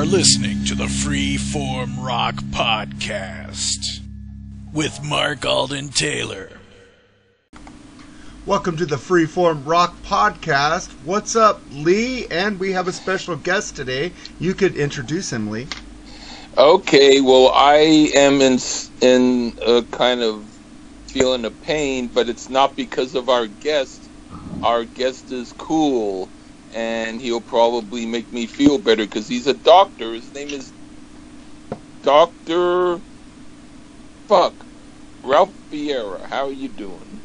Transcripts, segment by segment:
are listening to the Freeform Rock Podcast with Mark Alden Taylor. Welcome to the Freeform Rock Podcast. What's up, Lee? And we have a special guest today. You could introduce him, Lee. Okay, well, I am in in a kind of feeling of pain, but it's not because of our guest. Our guest is cool, and he'll probably make me feel better because he's a doctor. His name is Doctor Fuck Ralph Vieira. How are you doing?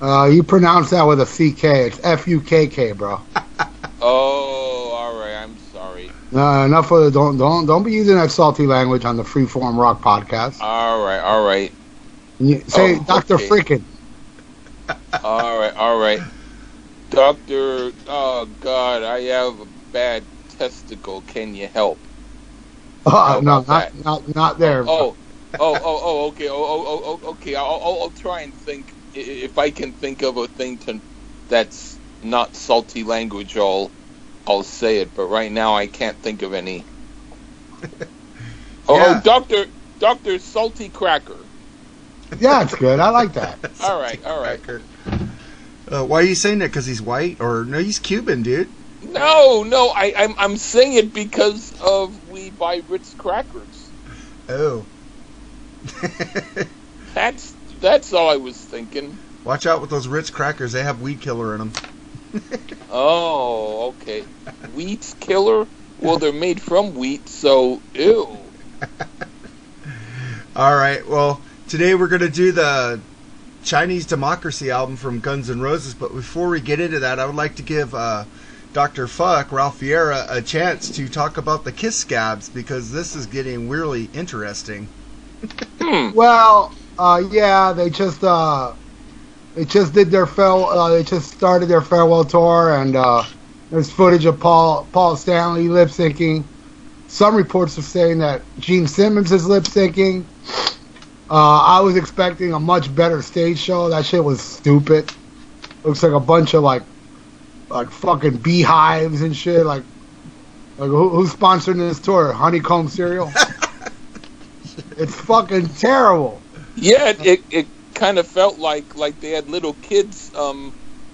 Uh, you pronounce that with a CK. It's F U K K, bro. oh, all right. I'm sorry. No, enough of the don't don't don't be using that salty language on the Freeform Rock podcast. All right, all right. You, say Oh, Doctor okay. Freaking. All right, all right. Doctor, oh God, I have a bad testicle. Can you help? Oh, no, not, that? not not there. Oh, oh, oh, oh, okay. Oh, oh, oh, oh, okay. I'll, I'll, I'll try and think if I can think of a thing to that's not salty language. I'll, I'll say it. But right now, I can't think of any. Oh, Yeah. oh, Doctor, Doctor Salty Cracker. Yeah, it's good. I like that. All right, all right. Cracker. Uh, why are you saying that? Because he's white? Or no, he's Cuban, dude. No, no, I, I'm, I'm saying it because of we buy Ritz crackers. Oh. That's that's all I was thinking. Watch out with those Ritz crackers. They have weed killer in them. Oh, okay. Wheat killer? Well, they're made from wheat, so ew. All right. Well, today we're going to do the Chinese Democracy album from Guns N' Roses. But before we get into that, I would like to give uh, Dr. Fuck, Ralph Vieira, a chance to talk about the Kiss Scabs because this is getting really interesting. Hmm. Well, uh, yeah, they just uh, they just did their fare. Uh, they just started their farewell tour, and uh, there's footage of Paul Paul Stanley lip syncing. Some reports are saying that Gene Simmons is lip syncing. Uh, I was expecting a much better stage show. That shit was stupid. Looks like a bunch of like like fucking beehives and shit. Like, like who, who's sponsoring this tour? Honeycomb cereal. it's fucking terrible. Yeah, it, it, it kind of felt like like they had little kids um,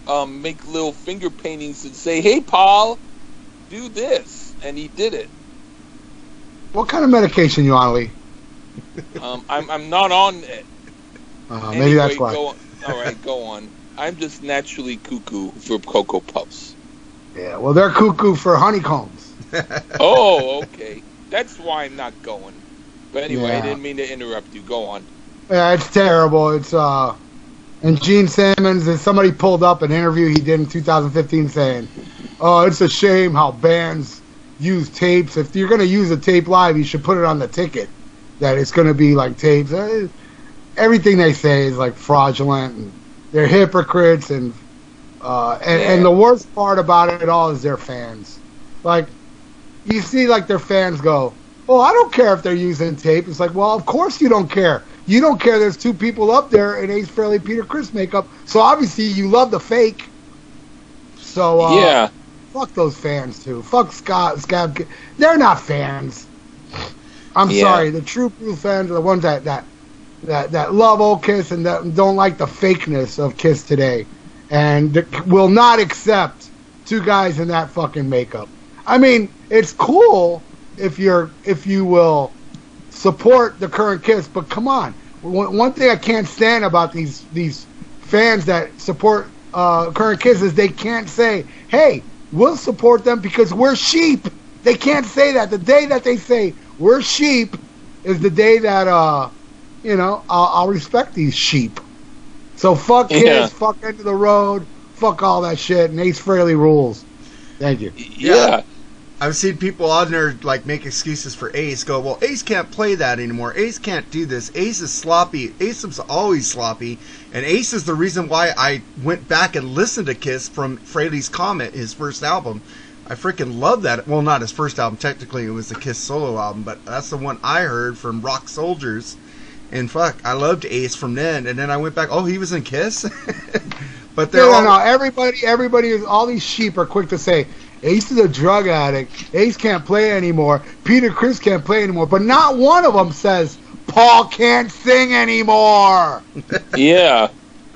um, make little finger paintings and say, "Hey, Paul, do this," and he did it. What kind of medication you on, Lee? Um, I'm I'm not on it. Uh, maybe that's why. Go on. All right, go on. I'm just naturally cuckoo for Cocoa Puffs. Yeah, well, they're cuckoo for honeycombs. Oh, okay. That's why I'm not going. But anyway, I didn't mean to interrupt you. Go on. Yeah, it's terrible. It's uh, and Gene Simmons. And somebody pulled up an interview he did in 2015 saying, "Oh, it's a shame how bands use tapes. If you're gonna use a tape live, you should put it on the ticket that it's gonna be like tapes." Uh, Everything they say is like fraudulent, and they're hypocrites, and uh, and, Yeah. and the worst part about it all is their fans. Like, you see, like their fans go, "Oh, I don't care if they're using tape." It's like, well, of course you don't care. You don't care. There's two people up there in Ace Frehley, Peter Criss makeup. So obviously you love the fake. So uh, yeah. fuck those fans too. Fuck Scott Scab. They're not fans. I'm Yeah. sorry. The true true fans are the ones that that that that love old Kiss and that don't like the fakeness of Kiss today, and will not accept two guys in that fucking makeup. I mean, it's cool if you're if you will support the current Kiss, but come on. One, one thing I can't stand about these these fans that support uh, current Kiss is they can't say, "Hey, we'll support them because we're sheep." They can't say that. The day that they say we're sheep is the day that uh, you know, I'll, I'll respect these sheep. So fuck Kiss, Yeah. fuck End of the Road, fuck all that shit, and Ace Frehley rules. Thank you. Yeah. I've seen people on there like make excuses for Ace. Go, well, Ace can't play that anymore. Ace can't do this. Ace is sloppy. Ace is always sloppy, and Ace is the reason why I went back and listened to Kiss from Frehley's Comet, his first album. I freaking love that. Well, not his first album. Technically, it was the Kiss solo album, but that's the one I heard from Rock Soldiers. And fuck, I loved Ace from then. And then I went back. Oh, he was in Kiss. but they're No, all no, no. Everybody, everybody is. All these sheep are quick to say Ace is a drug addict. Ace can't play anymore. Peter Criss can't play anymore. But not one of them says Paul can't sing anymore. Yeah.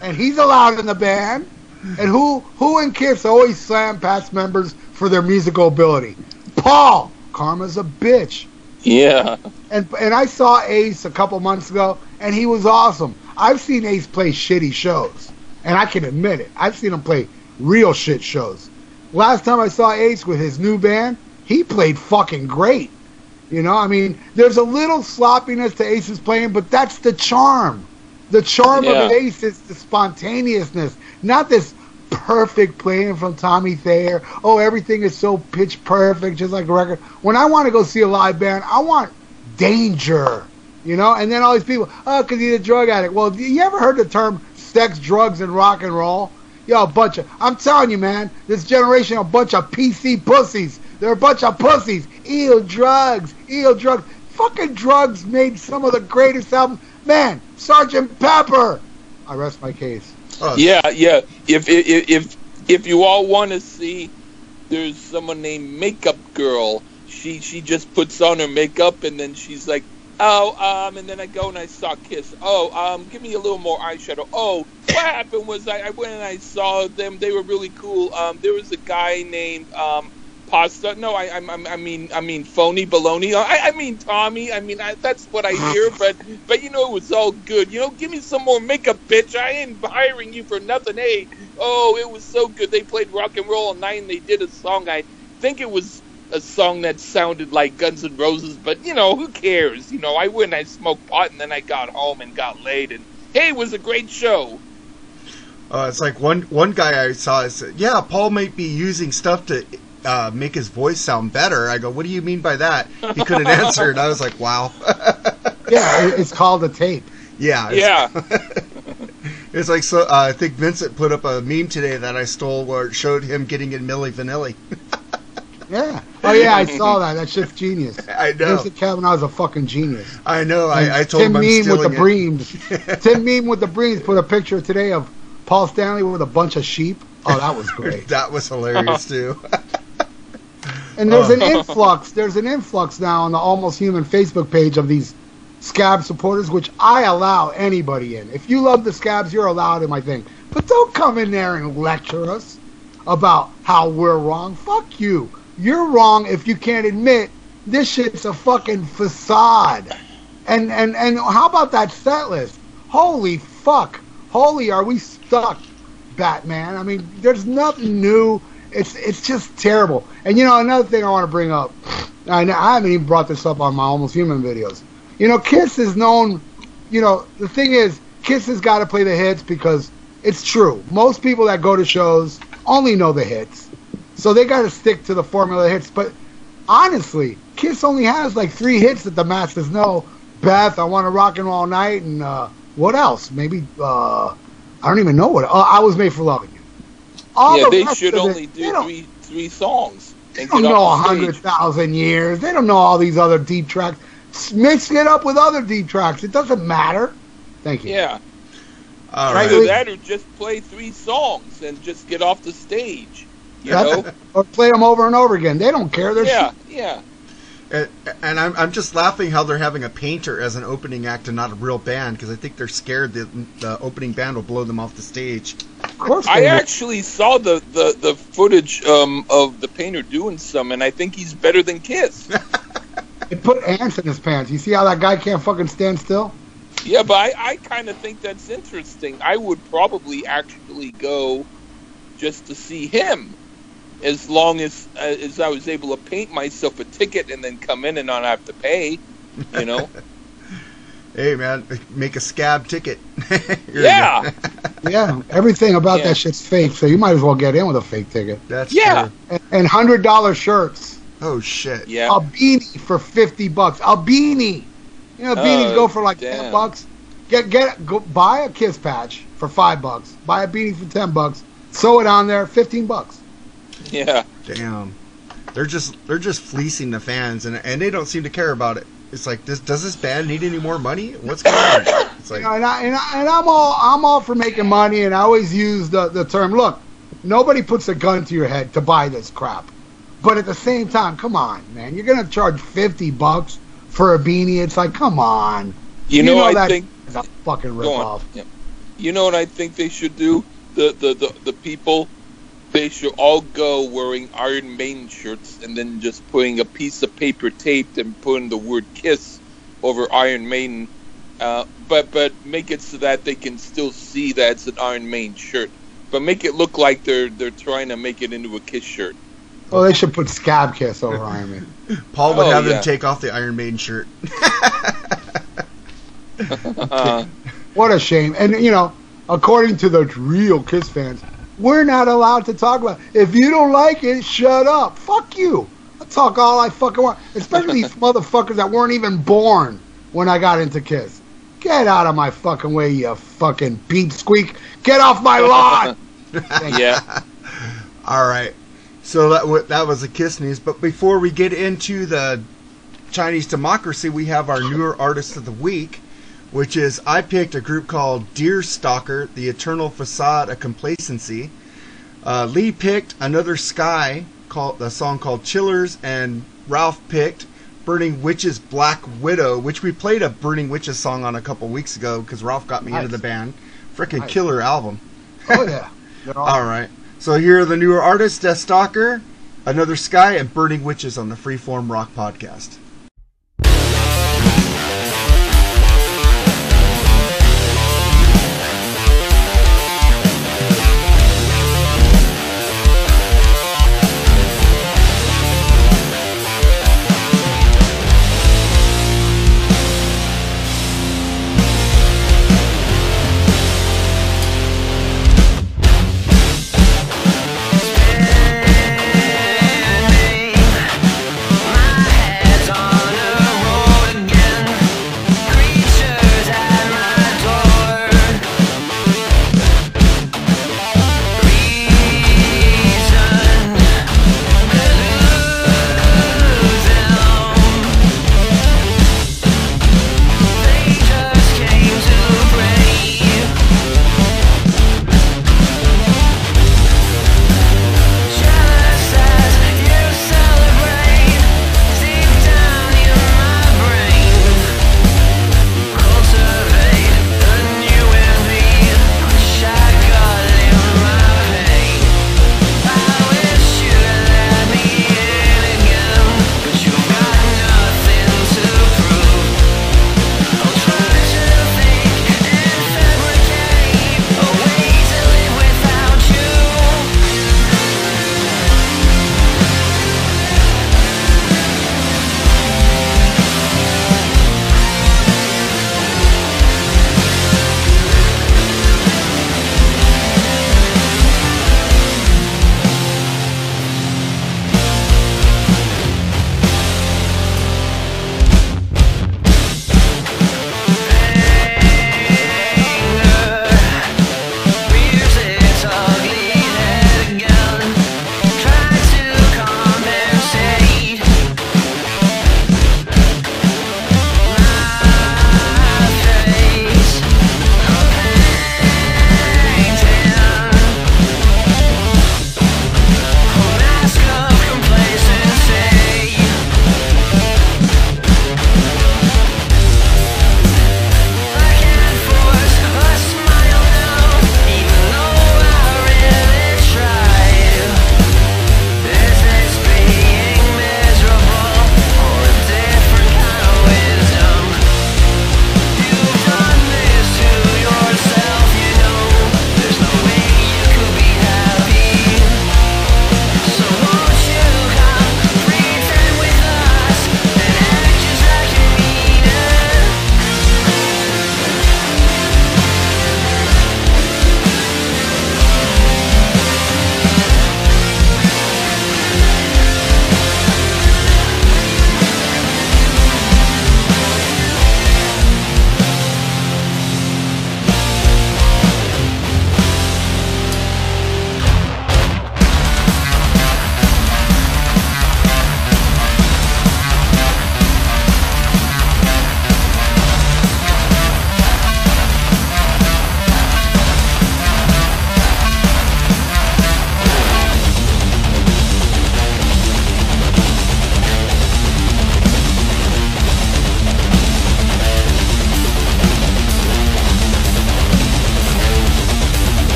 and he's allowed in the band. And who who in Kiss always slam past members for their musical ability? Paul. Karma's a bitch. Yeah. And and I saw Ace a couple months ago, and he was awesome. I've seen Ace play shitty shows, and I can admit it. I've seen him play real shit shows. Last time I saw Ace with his new band, he played fucking great. You know, I mean, there's a little sloppiness to Ace's playing, but that's the charm. The charm Yeah. of Ace is the spontaneousness, not this perfect playing from Tommy Thayer. Oh, everything is so pitch perfect, just like a record. When I want to go see a live band, I want danger, you know. And then all these people, oh, because he's a drug addict. Well, you ever heard the term sex, drugs, and rock and roll? Yo, a bunch of, I'm telling you, man, this generation, a bunch of PC pussies. They're a bunch of pussies. Ew, drugs, ew, drugs. Fucking drugs made some of the greatest albums. Man, Sergeant Pepper. I rest my case. Oh, Yeah, yeah. If if if if you all want to see, there's someone named Makeup Girl. She she just puts on her makeup and then she's like, oh um, and then I go and I saw Kiss. Oh um, give me a little more eyeshadow. Oh, what happened was I, I went and I saw them. They were really cool. Um, there was a guy named um. Pasta? No, I, I, I mean, I mean, phony baloney. I, I mean, Tommy. I mean, I, that's what I hear. But, but you know, it was all good. You know, give me some more makeup, bitch. I ain't hiring you for nothing. Hey, oh, it was so good. They played rock and roll all night, and they did a song. I think it was a song that sounded like Guns N' Roses, but you know, who cares? You know, I went, I smoked pot, and then I got home and got laid, and hey, it was a great show. Uh, it's like one one guy I saw said, "Yeah, Paul might be using stuff to uh, make his voice sound better." I go, "What do you mean by that?" He couldn't answer, and I was like, "Wow." Yeah, it's called a tape. yeah, it's, Yeah. it's like so. Uh, I think Vincent put up a meme today that I stole where it showed him getting in Milli Vanilli. Yeah. Oh yeah, I saw that. That shit's genius. I know, Vincent Kavanaugh's a fucking genius. I know. I, I told Tim him I'm Mean with the it. Breams. Tim Mean with the Breams put a picture today of Paul Stanley with a bunch of sheep. Oh, that was great. that was hilarious too. And there's Oh. an influx. There's an influx now on the Almost Human Facebook page of these scab supporters, which I allow anybody in. If you love the scabs, you're allowed in my thing. But don't come in there and lecture us about how we're wrong. Fuck you. You're wrong if you can't admit this shit's a fucking facade. And and and how about that set list? Holy fuck. Holy are we stuck, Batman. I mean, there's nothing new. It's it's just terrible. And you know, another thing I want to bring up. I, I haven't even brought this up on my Almost Human videos. You know, Kiss is known. You know, the thing is, Kiss has got to play the hits because it's true. Most people that go to shows only know the hits, so they got to stick to the formula hits. But honestly, Kiss only has like three hits that the masses know. Beth, I want to rock and roll night, and uh, what else? Maybe uh, I don't even know what. Uh, I was made for loving you. All yeah, the they should of it, only do three three songs. they don't know a off the hundred stage. thousand years. They don't know all these other deep tracks. S- Mix it up with other deep tracks. It doesn't matter. Thank you. Yeah, All Right, right. either we- that or just play three songs and just get off the stage. You That's- know? Or play them over and over again. They don't care. They're yeah, yeah. And, and I'm, I'm just laughing how they're having a painter as an opening act and not a real band because I think they're scared that the opening band will blow them off the stage. of course. I They will. actually saw the, the, the footage um, of the painter doing some, and I think he's better than Kiss. They put ants in his pants. You see how that guy can't fucking stand still? yeah, but I, I kind of think that's interesting. I would probably actually go just to see him, as long as uh, as I was able to paint myself a ticket and then come in and not have to pay. You know? Hey man, make a scab ticket. Yeah. Yeah. Everything about Yeah. that shit's fake. So you might as well get in with a fake ticket. That's Yeah. true. And, and hundred dollar shirts. Oh shit. yeah. A beanie for fifty bucks. A beanie. You know, beanies Oh, go for like ten bucks. Get get go buy a kiss patch for five bucks. Buy a beanie for ten bucks. Sew it on there, fifteen bucks. Yeah. Damn. They're just they're just fleecing the fans and and they don't seem to care about it. It's like this does this band need any more money? What's going on? It's You know, and, I, and, I, and I'm all I'm all for making money, and I always use the, the term. Look, nobody puts a gun to your head to buy this crap. But at the same time, come on, man, you're gonna charge fifty bucks for a beanie. It's like, come on. You know, I that think is a fucking Go on. ripoff. Yeah. You know what I think they should do? The, the the the people they should all go wearing Iron Maiden shirts and then just putting a piece of paper taped and putting the word "Kiss" over Iron Maiden. Uh, but but make it so that they can still see that it's an Iron Maiden shirt. But make it look like they're they're trying to make it into a Kiss shirt. Well, they should put Scab Kiss over Iron Man. Paul would Oh, have yeah. them take off the Iron Maiden shirt. Uh, What a shame. And you know, according to the real Kiss fans, we're not allowed to talk about. If you don't like it, shut up. Fuck you. I talk all I fucking want. Especially these motherfuckers that weren't even born when I got into Kiss. Get out of my fucking way, you fucking beep squeak. Get off my lawn. yeah. All right. So that wa that was the Kiss news. But before we get into the Chinese democracy, we have our newer artist of the week, which is I picked a group called Deer Stalker, the Eternal Facade of Complacency. Uh, Lee picked Another Sky, called a song called Chillers, and Ralph picked Burning Witches Black Widow, which we played a Burning Witches song on a couple weeks ago because Ralph got me into the band. Freaking Nice. killer album. oh yeah. All- All right. So here are the newer artists: Death Stalker, Another Sky, and Burning Witches on the Freeform Rock Podcast.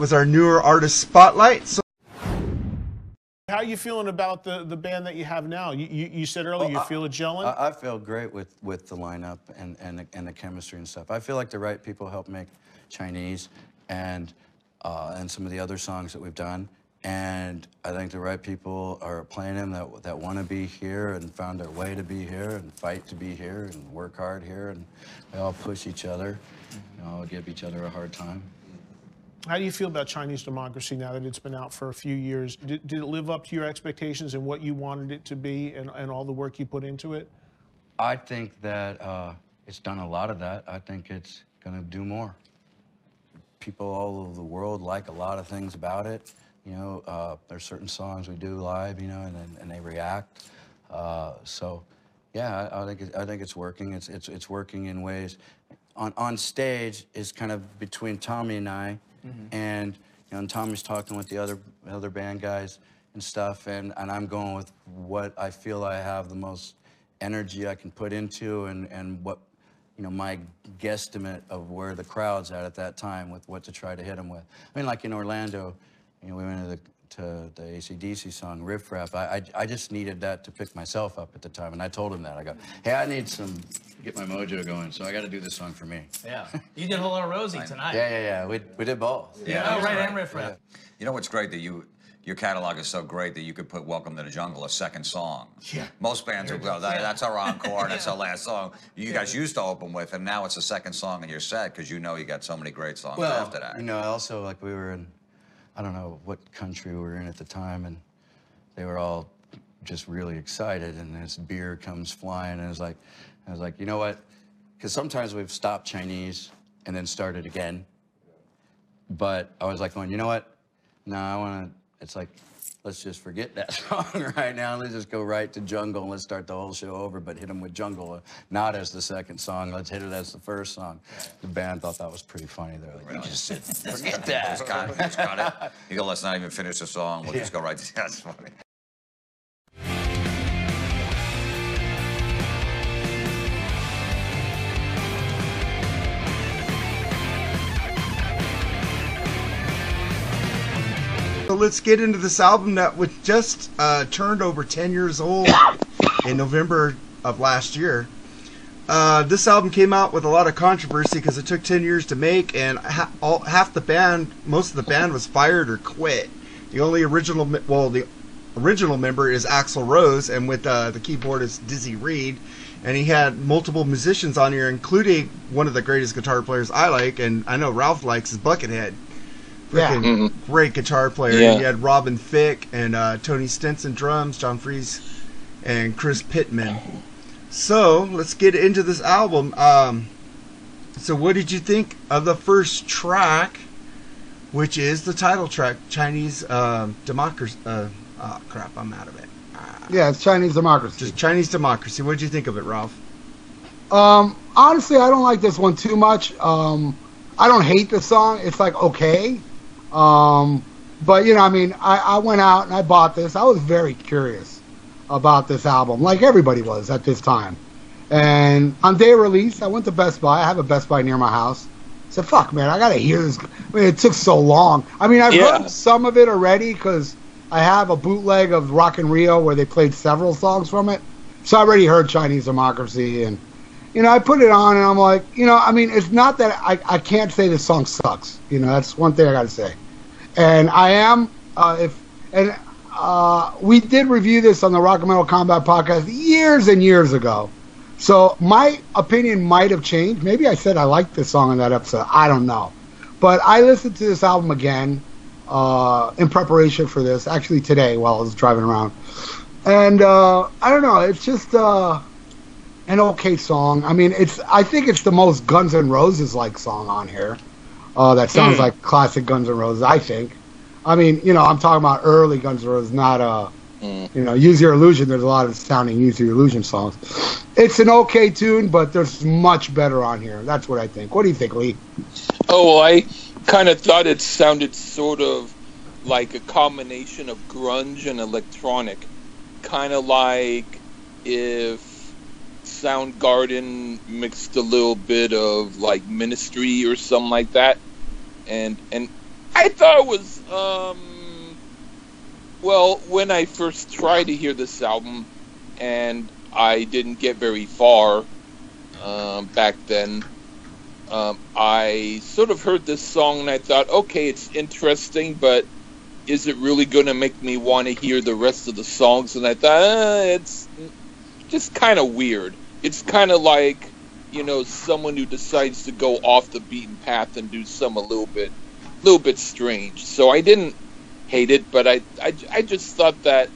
That was our newer artist spotlight. So How are you feeling about the, the band that you have now? You, you, you said earlier you I- feel it gelling? I, I feel great with, with the lineup and, and, the, and the chemistry and stuff. I feel like the right people help make Chinese and, uh, and some of the other songs that we've done. And I think the right people are playing them that, that want to be here and found their way to be here and fight to be here and work hard here. And we all push each other, you know, give each other a hard time. How do you feel about Chinese democracy now that it's been out for a few years? Did, did it live up to your expectations and what you wanted it to be and, and all the work you put into it? I think that uh, it's done a lot of that. I think it's going to do more. People all over the world like a lot of things about it. You know, uh, there's certain songs we do live, you know, and, and, they react. Uh, so, yeah, I, I think it, I think it's working. It's it's it's working in ways. On on stage is kind of between Tommy and I, Mm-hmm. and you know, and Tommy's talking with the other other band guys and stuff, and and I'm going with what I feel I have the most energy I can put into, and and what you know my guesstimate of where the crowd's at at that time with what to try to hit them with. I mean, like in Orlando, you know, we went to the to the ACDC song Riff Raff. I, I I just needed that to pick myself up at the time, and I told him that. I go, hey, I need some get my mojo going, so I got to do this song for me. Yeah. You did a whole lot of Rosie tonight. Yeah, yeah, yeah. We we did both. Yeah, oh, right, and Riff Raff. You know what's great that you your catalog is so great that you could put "Welcome to the Jungle" a second song. Yeah. Most bands would go, that, "That's our encore, and that's our last song." You guys used to open with, and now it's the second song in your set because you know you got so many great songs Well, after that. you know, also like we were in, I don't know what country we were in at the time, and they were all just really excited, and this beer comes flying, and it's like, I was like, you know what? Because sometimes we've stopped Chinese and then started again, but I was like going, you know what? No, I want to. It's like, let's just forget that song right now. Let's just go right to Jungle and let's start the whole show over, but hit them with Jungle, uh, not as the second song. Let's hit it as the first song. The band thought that was pretty funny. They're like, you just said, forget that. Just cut it. Just cut it. You go, let's not even finish the song. We'll just go right to that's funny. So let's get into this album that was just uh, turned over 10 years old in November of last year. Uh, this album came out with a lot of controversy because it took 10 years to make, and ha- all, half the band, most of the band was fired or quit. The only original, well, the original member is Axl Rose, and with uh, the keyboardist Dizzy Reed, and he had multiple musicians on here, including one of the greatest guitar players I like, and I know Ralph likes, is Buckethead. Yeah. Freaking great guitar player. Yeah. He had Robin Finck and uh, Tommy Stinson drums, John Fries, and Chris Pittman. So let's get into this album. Um, so what did you think of the first track, which is the title track, Chinese um, Democracy? Uh, oh crap, I'm out of it. Yeah, it's Chinese democracy. Just Chinese Democracy. What did you think of it, Ralph? Um, honestly, I don't like this one too much. Um, I don't hate the song. It's like okay. Um, but you know, I mean, I, I went out and I bought this. I was very curious about this album, like everybody was at this time. And on day of release, I went to Best Buy. I have a Best Buy near my house. I said, "Fuck, man, I gotta hear this." I mean, it took so long. I mean, I've Yeah. heard some of it already because I have a bootleg of Rock in Rio where they played several songs from it. So I already heard Chinese Democracy and you know, I put it on and I'm like, you know, I mean, it's not that I, I can't say this song sucks. You know, that's one thing I got to say. And I am, uh, if, and uh, we did review this on the Rock and Metal Combat podcast years and years ago. So my opinion might have changed. Maybe I said I liked this song in that episode. I don't know. But I listened to this album again uh, in preparation for this, actually today while I was driving around. And uh, I don't know, it's just. An okay song. I mean, it's I think it's the most Guns N' Roses like song on here. Uh, that sounds Hmm. like classic Guns N' Roses. I think. I mean, you know, I'm talking about early Guns N' Roses, not uh, Hmm. you know, Use Your Illusion. There's a lot of sounding Use Your Illusion songs. It's an okay tune, but there's much better on here. That's what I think. What do you think, Lee? Oh, well, I kind of thought it sounded sort of like a combination of grunge and electronic. Kind of like if Soundgarden mixed a little bit of like Ministry or something like that. And and I thought it was um well when I first tried to hear this album and I didn't get very far um, back then. Um, I sort of heard this song and I thought, okay, it's interesting, but is it really going to make me want to hear the rest of the songs? And I thought, uh, it's just kind of weird. It's kind of like, you know, someone who decides to go off the beaten path and do some a little bit, little bit strange. So I didn't hate it, but I, I, I just thought that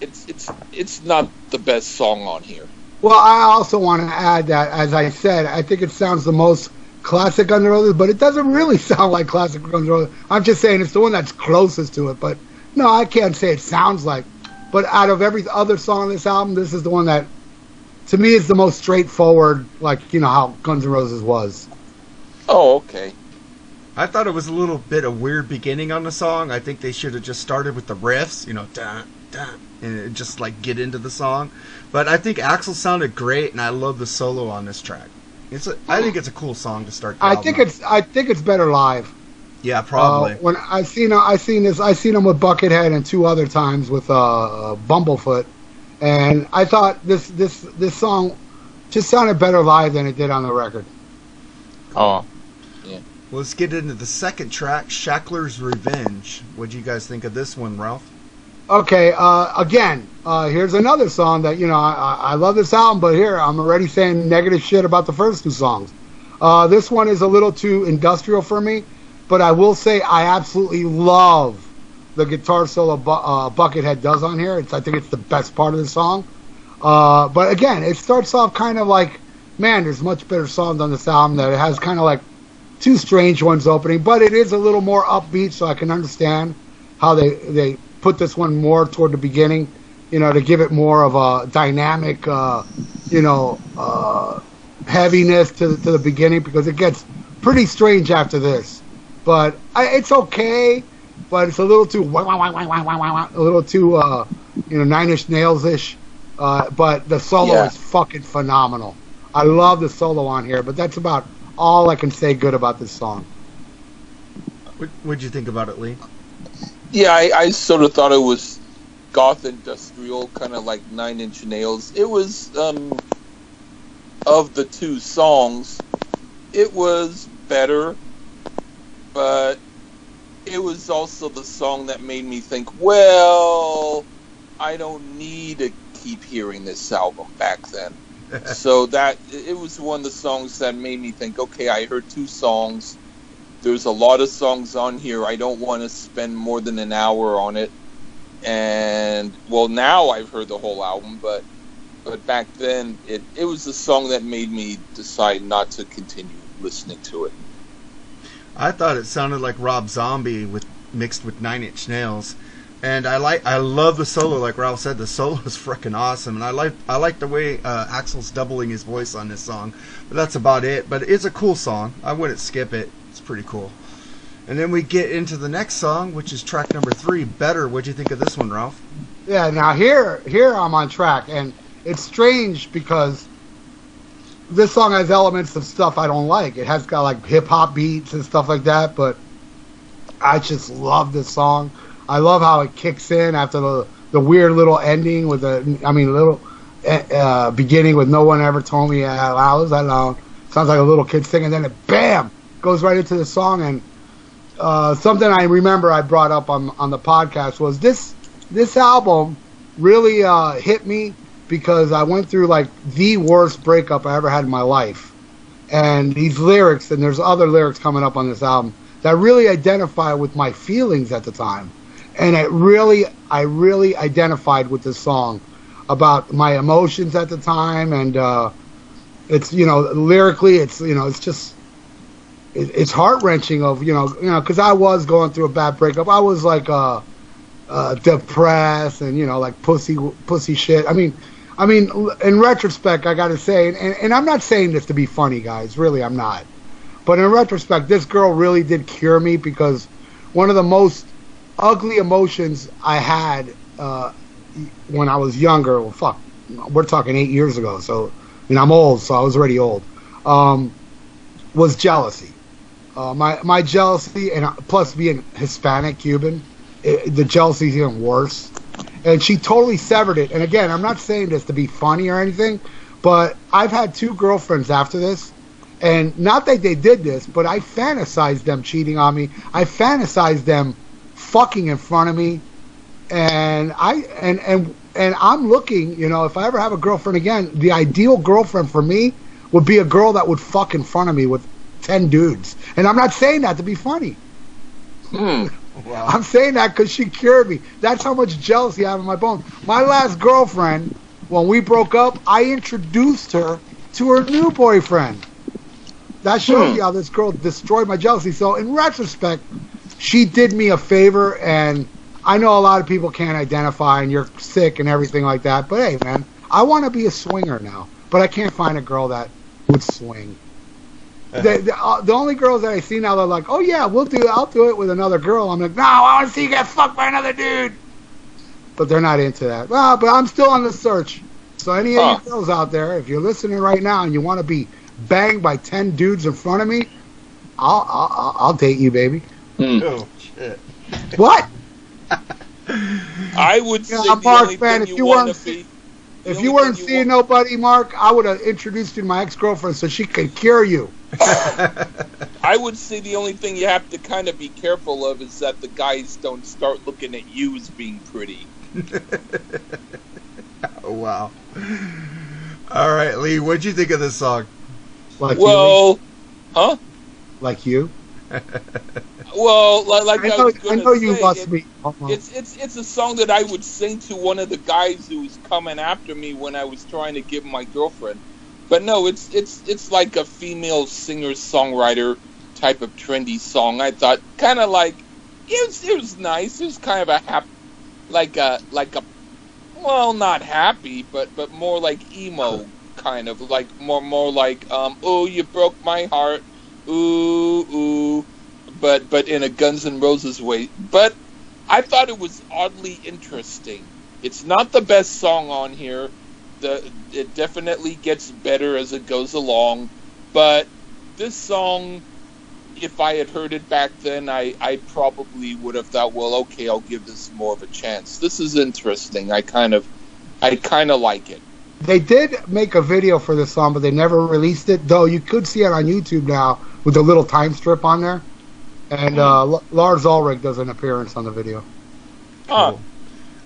it's, it's, it's not the best song on here. Well, I also want to add that, as I said, I think it sounds the most classic under Roses, but it doesn't really sound like classic N' Roses. I'm just saying it's the one that's closest to it. But no, I can't say it sounds like. But out of every other song on this album, this is the one that, to me, it's the most straightforward. Like you know how Guns N' Roses was. Oh, okay. I thought it was a little bit of weird beginning on the song. I think they should have just started with the riffs, you know, dun, dun, and just like get into the song. But I think Axl sounded great, and I love the solo on this track. It's a, I think it's a cool song to start. The I album think out. it's I think it's better live. yeah, probably. Uh, when I seen I seen this I seen him with Buckethead and two other times with uh, Bumblefoot, and I thought this this this song just sounded better live than it did on the record. Oh, Well, let's get into the second track, Shackler's Revenge. What do you guys think of this one, Ralph? Okay, uh, again, uh, here's another song that you know I, I I love this album, but here I'm already saying negative shit about the first two songs. Uh, this one is a little too industrial for me, but I will say I absolutely love the guitar solo Bu- uh, Buckethead does on here. It's I think it's the best part of the song. Uh, but again, it starts off kind of like, man, there's much better songs on this album that it has kind of like two strange ones opening, but it is a little more upbeat, so I can understand how they they put this one more toward the beginning, you know, to give it more of a dynamic, uh, you know, uh, heaviness to the, to the beginning because it gets pretty strange after this. But I, it's okay, but it's a little too wah, wah, wah, wah, wah, wah, wah, a little too, uh, you know, Nine Inch Nails ish. Uh, but the solo Yeah. is fucking phenomenal. I love the solo on here, but that's about all I can say good about this song. What What'd you think about it, Lee? yeah. I, I sort of thought it was goth industrial, kind of like Nine Inch Nails. It was um, of the two songs, it was better, but it was also the song that made me think, well, I don't need to keep hearing this album back then. so that it was one of the songs that made me think, okay, I heard two songs. There's a lot of songs on here. I don't want to spend more than an hour on it. And well, now I've heard the whole album, but but back then it it was the song that made me decide not to continue listening to it. I thought it sounded like Rob Zombie with mixed with Nine Inch Nails, and I like I love the solo. Like Ralph said, the solo is freaking awesome, and I like I like the way uh, Axl's doubling his voice on this song. But that's about it. But it's a cool song. I wouldn't skip it. It's pretty cool. And then we get into the next song, which is track number three. Better. What'd you think of this one, Ralph? Yeah, now here here I'm on track, and it's strange because this song has elements of stuff I don't like. It has got like hip hop beats and stuff like that, but I just love this song. I love how it kicks in after the the weird little ending with the I mean little uh, beginning with no one ever told me I was alone. Sounds like a little kid singing, then it bam goes right into the song and uh, something I remember I brought up on on the podcast was this this album really uh, hit me because I went through like the worst breakup I ever had in my life, and these lyrics and there's other lyrics coming up on this album that really identify with my feelings at the time, and it really I really identified with this song about my emotions at the time and uh, it's you know lyrically it's you know it's just it, it's heart wrenching of you know you know because I was going through a bad breakup. I was like uh, uh, depressed and you know like pussy pussy shit. I mean, I mean in retrospect, I got to say, and, and I'm not saying this to be funny, guys. Really, I'm not. But in retrospect, this girl really did cure me because one of the most ugly emotions I had uh, when I was younger. Well, fuck, we're talking eight years ago, so know I'm old, so I was already old. Um, was jealousy. Uh, my my jealousy and uh, plus being Hispanic Cuban, it, the jealousy is even worse. And she totally severed it. And again, I'm not saying this to be funny or anything, but I've had two girlfriends after this, and not that they did this, but I fantasized them cheating on me. I fantasized them fucking in front of me, and I and and and I'm looking. You know, if I ever have a girlfriend again, the ideal girlfriend for me would be a girl that would fuck in front of me with ten dudes. And I'm not saying that to be funny. Hmm. I'm saying that because she cured me. That's how much jealousy I have in my bones. My last girlfriend, when we broke up, I introduced her to her new boyfriend. That shows hmm. you how this girl destroyed my jealousy. So, in retrospect, she did me a favor, and I know a lot of people can't identify, and you're sick and everything like that. But hey, man, I want to be a swinger now, but I can't find a girl that would swing. The, the, uh, the only girls that I see now, they're like, oh yeah, we'll do, I'll do it with another girl. I'm like, no, I want to see you get fucked by another dude. But they're not into that. Well, but I'm still on the search. So any of Huh. you girls out there, if you're listening right now and you want to be banged by ten dudes in front of me, I'll I'll, I'll- I'll date you, baby. Oh shit. What? I would Yeah, say Mark, only man, if you, you weren't to be. If you weren't thing seeing want- nobody, Mark, I would have introduced you to my ex-girlfriend so she could cure you. I would say the only thing you have to kind of be careful of is that the guys don't start looking at you as being pretty. Oh wow. All right, Lee, what'd you think of this song? Like Well, huh? like you. Well, li- like I I, know, was I gonna know you say, must it- be. Uh-huh. It's it's it's a song that I would sing to one of the guys who was coming after me when I was trying to give my girlfriend. But no, it's it's it's like a female singer songwriter type of trendy song. I thought kind of like it was it was nice. It was kind of a happy, like a like a well not happy, but but more like emo kind of like more more like um oh you broke my heart ooh ooh but but in a Guns N' Roses way. But I thought it was oddly interesting. It's not the best song on here. The it definitely gets better as it goes along, but this song if I had heard it back then, I, I probably would have thought, well, okay, I'll give this more of a chance. This is interesting. I kind of, I kind of like it. They did make a video for this song, but they never released it. Though you could see it on YouTube now with a little time strip on there. And uh, L- Lars Ulrich does an appearance on the video. Huh.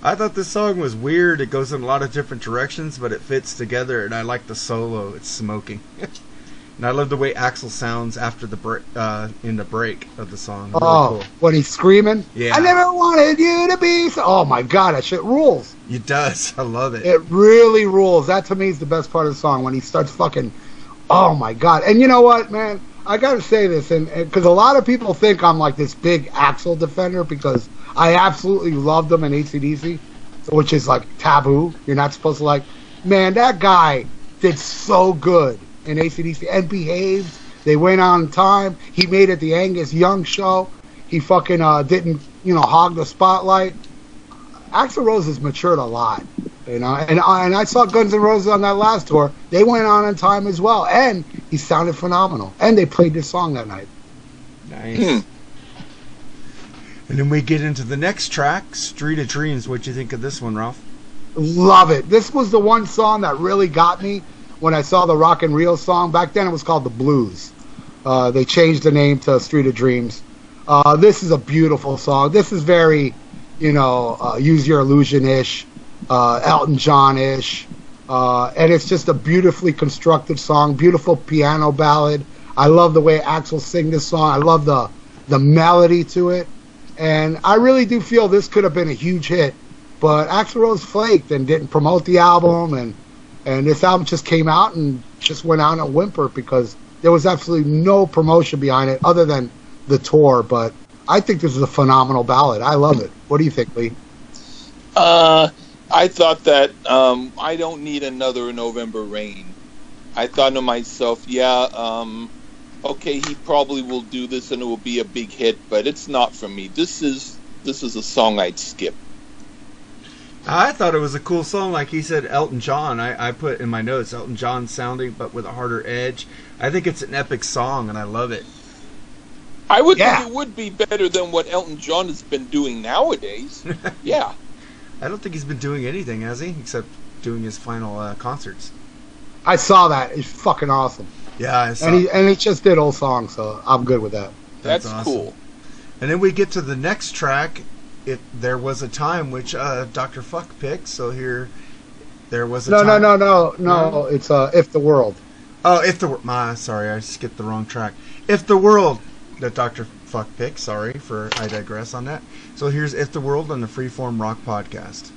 I thought this song was weird. It goes in a lot of different directions, but it fits together, and I like the solo. It's smoking, and I love the way Axl sounds after the break, uh, in the break of the song. Really oh, cool. when he's screaming, Yeah. I never wanted you to be. So-. Oh my god, that shit rules. It does. I love it. It really rules. That to me is the best part of the song when he starts fucking. Oh my god! And you know what, man? I gotta say this, and because a lot of people think I'm like this big Axl defender because I absolutely loved him in ACDC, which is like taboo. You're not supposed to like. Man, that guy did so good in ACDC and behaved. They went on time. He made it the Angus Young show. He fucking uh, didn't, you know, hog the spotlight. Axl Rose has matured a lot, you know, and I- and I saw Guns N' Roses on that last tour. They went on in time as well, and he sounded phenomenal. And they played this song that night. Nice. And then we get into the next track, "Street of Dreams." What'd you think of this one, Ralph? Love it. This was the one song that really got me when I saw the Rock in Rio song. Back then, it was called the Blues. Uh, they changed the name to Street of Dreams. Uh, this is a beautiful song. This is very, you know, uh, Use Your Illusion ish, uh, Elton John ish. Uh, and it's just a beautifully constructed song, beautiful piano ballad. I love the way Axl sing this song. I love the the melody to it, and I really do feel this could have been a huge hit. But Axl Rose flaked and didn't promote the album, and and this album just came out and just went out a whimpered because there was absolutely no promotion behind it other than the tour. But I think this is a phenomenal ballad. I love it. What do you think, Lee? Uh, I thought that um, I don't need another November rain. I thought to myself, yeah, um, okay, he probably will do this and it will be a big hit, but it's not for me. This is this is a song I'd skip. I thought it was a cool song. Like he said, Elton John. I, I put in my notes Elton John sounding, but with a harder edge. I think it's an epic song, and I love it. I would Yeah. think it would be better than what Elton John has been doing nowadays. yeah. I don't think he's been doing anything, has he? Except doing his final uh, concerts. I saw that. It's fucking awesome. Yeah, I saw. And he and he just did old songs, so I'm good with that. That's, awesome. cool. And then we get to the next track. It there was a time which uh, Doctor Fuck picked. So here, there was a No, no, time. no, no, no. It's uh, if the world. Oh, if the my sorry, I skipped the wrong track. If the world that Doctor Fuck picked. Sorry for I digress on that. So here's if the world on the Freeform Rock podcast.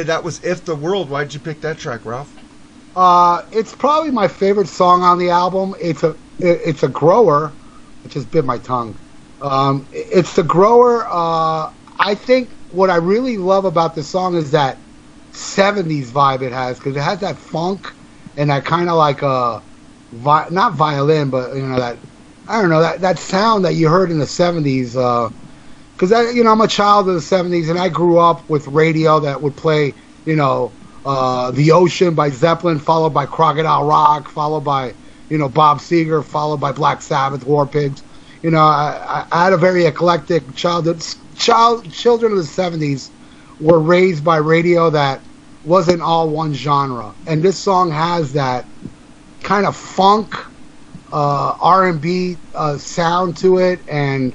Okay, that was If the World. Why'd you pick that track, Ralph? Uh, it's probably my favorite song on the album. It's a it, it's a grower. I just bit my tongue. Um, it's the grower. Uh, I think what I really love about this song is that 70s vibe it has because it has that funk and that kind of like a vi- not violin, but you know that I don't know that that sound that you heard in the 70s. Because I you know I'm a child of the 70s and I grew up with radio that would play you know uh, The Ocean by Zeppelin, followed by Crocodile Rock, followed by you know Bob Seger, followed by Black Sabbath, War Pigs. You know I, I had a very eclectic childhood. Child children of the 70s were raised by radio that wasn't all one genre, and this song has that kind of funk, uh, R&B uh, sound to it, and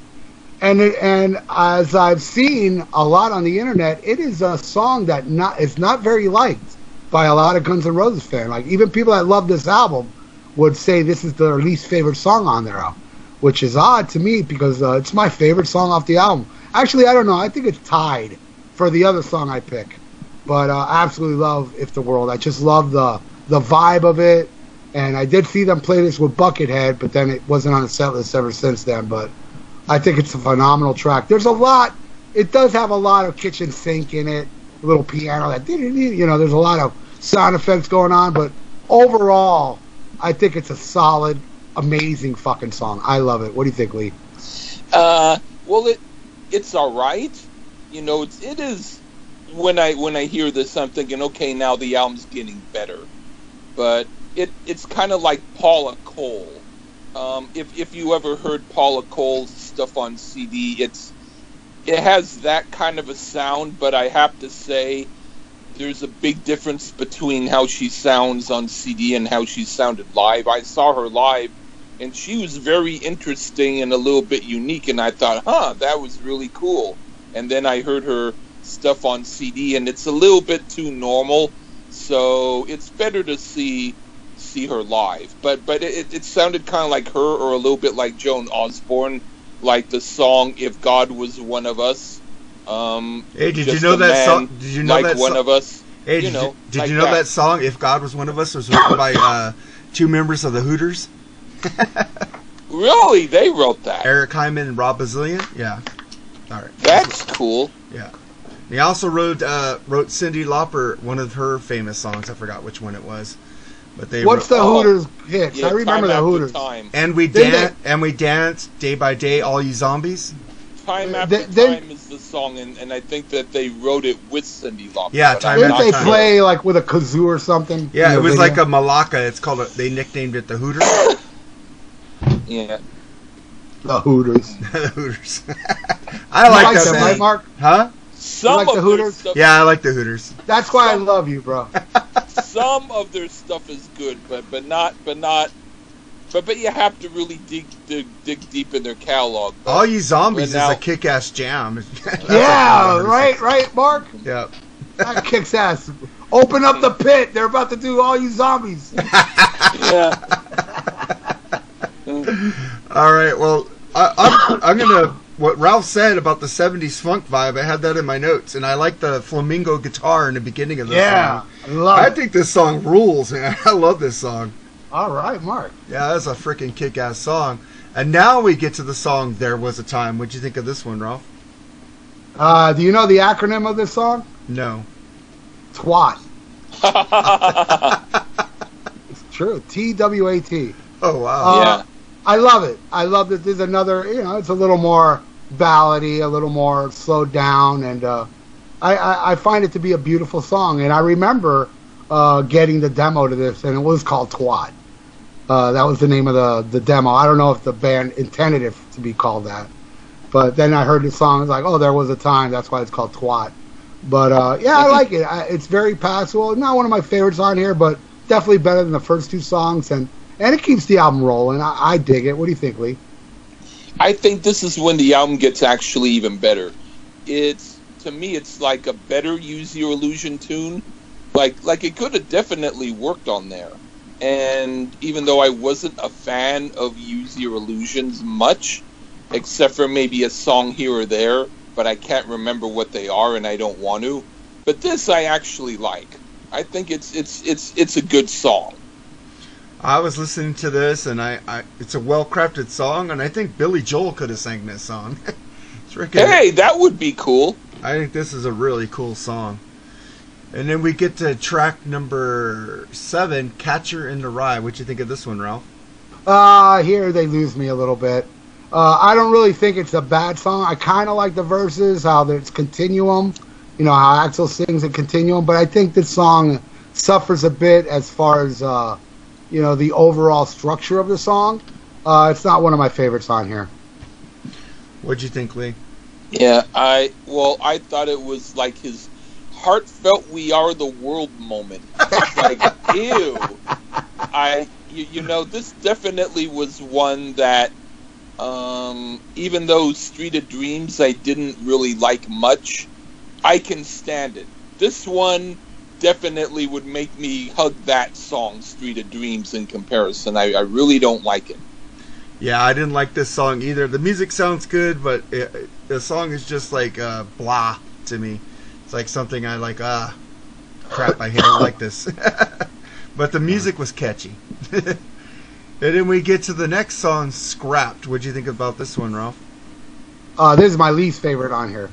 and it, and as I've seen a lot on the internet, it is a song that not it's not very liked by a lot of Guns N' Roses fans. Like even people that love this album would say this is their least favorite song on their album, which is odd to me because uh, it's my favorite song off the album. Actually, I don't know. I think it's tied for the other song I pick. But uh, I absolutely love If the World. I just love the the vibe of it. And I did see them play this with Buckethead, but then it wasn't on the set list ever since then. But I think it's a phenomenal track. There's a lot. It does have a lot of kitchen sink in it, a little piano that you know. There's a lot of sound effects going on, but overall, I think it's a solid, amazing fucking song. I love it. What do you think, Lee? Uh, well, it it's all right. You know, it's, it is. When I when I hear this, I'm thinking, okay, now the album's getting better. But it it's kind of like Paula Cole. Um, if if you ever heard Paula Cole's stuff on CD, it's it has that kind of a sound, but I have to say there's a big difference between how she sounds on CD and how she sounded live. I saw her live and she was very interesting and a little bit unique and I thought, "Huh, that was really cool." And then I heard her stuff on CD and it's a little bit too normal, so it's better to see see her live. But but it, it sounded kind of like her or a little bit like Joan Osborne, like the song "If God Was One of Us." Um, Hey, did you know that song? Did you know like that one so- of us? Hey, you did, know, you, did like you know that. song? If God was one of us was written by uh, two members of the Hooters, Really, they wrote that. Eric Hyman and Rob Bazilian. Yeah. All right. That's cool. Yeah. He also wrote uh, wrote Cyndi Lauper one of her famous songs. I forgot which one it was, but they. What's wrote, the Hooters hits? Yeah, I remember time the Hooters. Time. And we Didn't and we danced day by day, all you zombies. Time after th- then- time is the song, and, and I think that they wrote it with Cyndi Lauper. Yeah, Time I'm Didn't not they Time. play like with a kazoo or something? Yeah, it was video? like a melodica. It's called. A, they nicknamed it the Hooters. Yeah. the Hooters. the Hooters. I like, like that them, right, Mark? Huh? Some like of the Hooters? stuff, Yeah, I like the Hooters. That's why I love you, bro. some of their stuff is good, but but not but not. But but you have to really dig dig, dig deep in their catalog. But, All you zombies But now- is a kick-ass jam. Yeah, right, right, Mark. Hooters is. Yeah. That kicks ass. Open up the pit. They're about to do all you zombies. yeah. All right. Well, I, I'm I'm gonna what Ralph said about the '70s funk vibe. I had that in my notes, and I like the flamenco guitar in the beginning of the Yeah, song. I love I it. think this song rules, man. I love this song. All right, Mark. Yeah, that's a freaking kick-ass song. And now we get to the song "There Was a Time." What'd you think of this one, Ralph? Uh, do you know the acronym of this song? No. TWAT. It's true. T W A T. Oh wow. Uh, Yeah. I love it. I love that there's another, you know, it's a little more ballady, a little more slowed down, and uh, I, I, I find it to be a beautiful song. And I remember uh, getting the demo to this, and it was called Twat. Uh, that was the name of the, the demo. I don't know if the band intended it to be called that. But then I heard the song, it's like, oh, there was a time. That's why it's called Twat. But uh, yeah, I like it. I, it's very passable. Not one of my favorites on here, but definitely better than the first two songs. And and it keeps the album rolling. I, I dig it. What do you think, Lee? I think this is when the album gets actually even better. It's to me, it's like a better Use Your Illusion tune. Like like it could have definitely worked on there. And even though I wasn't a fan of Use Your Illusions much, except for maybe a song here or there, but I can't remember what they are, and I don't want to. but this I actually like. I think it's it's it's it's a good song. I was listening to this, and I, I it's a well crafted song, and I think Billy Joel could have sang this song. it's. Hey, that would be cool. I think this is a really cool song. And then we get to track number seven, "Catcher in the Rye." What you think of this one, Ralph? Uh, here they lose me a little bit. Uh, I don't really think it's a bad song. I kind of like the verses, how it's continuum, you know, how Axl sings a continuum. But I think this song suffers a bit as far as, uh, you know, the overall structure of the song. Uh, it's not one of my favorites on here. What'd you think, Lee? Yeah, I well, I thought it was like his heartfelt "We Are the World" moment. like, ew. I, you, you know, this definitely was one that, um, even though "Street of Dreams" I didn't really like much, I can stand it. This one definitely would make me hug that song, "Street of Dreams," in comparison. I, I really don't like it. Yeah, I didn't like this song either. The music sounds good, but it, the song is just like uh, blah to me. It's like something I like. Ah, crap! I don't like this. but the music was catchy. and then we get to the next song, "Scrapped." What'd you think about this one, Ralph? Uh, this is my least favorite on here.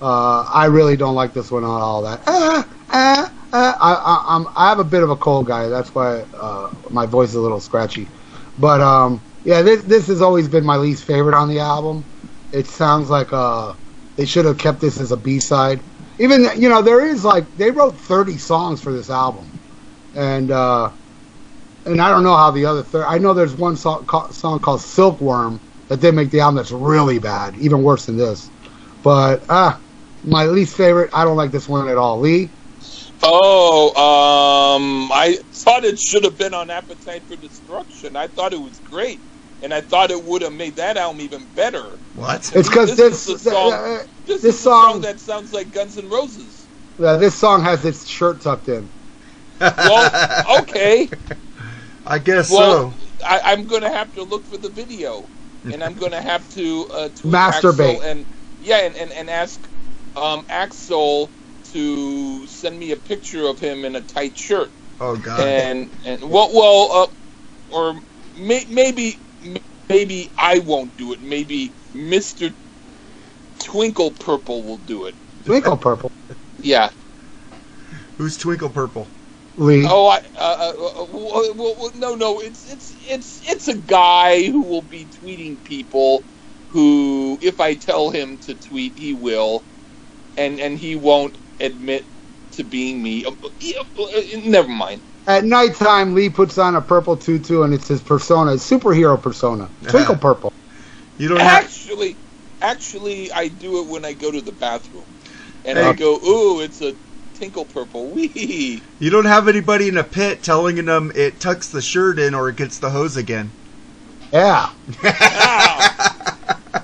Uh, I really don't like this one at all. That ah, ah, ah. I, I, I'm I have a bit of a cold guy. That's why uh, my voice is a little scratchy. But um, yeah, this this has always been my least favorite on the album. It sounds like uh, they should have kept this as a B side. Even you know there is like they wrote 30 songs for this album, and uh, and I don't know how the other third. I know there's one song, ca- song called Silkworm that did make the album that's really bad, even worse than this. But ah, my least favorite. I don't like this one at all. Lee. Oh, um, I thought it should have been on Appetite for Destruction. I thought it was great, and I thought it would have made that album even better. What? It's because This this is the song- uh, This, This is song song- that sounds like Guns N' Roses. uh, this song has its shirt tucked in. Well, okay. I guess Well, so. I, I'm going to have to look for the video, and I'm going to have to uh, Masturbate. Axl and yeah, and, and, and ask um, Axl to send me a picture of him in a tight shirt. Oh God. and and well, well, uh, or may, maybe maybe I won't do it. Maybe Mister Twinkle Purple will do it. Twinkle purple. Yeah. Who's Twinkle Purple? Lee. Oh, I. Uh, uh, uh, well, well, well, no, no. It's it's it's it's a guy who will be tweeting people. Who, if I tell him to tweet, he will, and and he won't admit to being me. Uh, uh, Never mind. At nighttime, Lee puts on a purple tutu, and it's his persona, his superhero persona. Twinkle purple. You don't have. Actually, actually, I do it when I go to the bathroom, and Hey. I go, "Ooh, it's a tinkle purple." Wee. You don't have anybody in a pit telling them it tucks the shirt in or it gets the hose again. Yeah.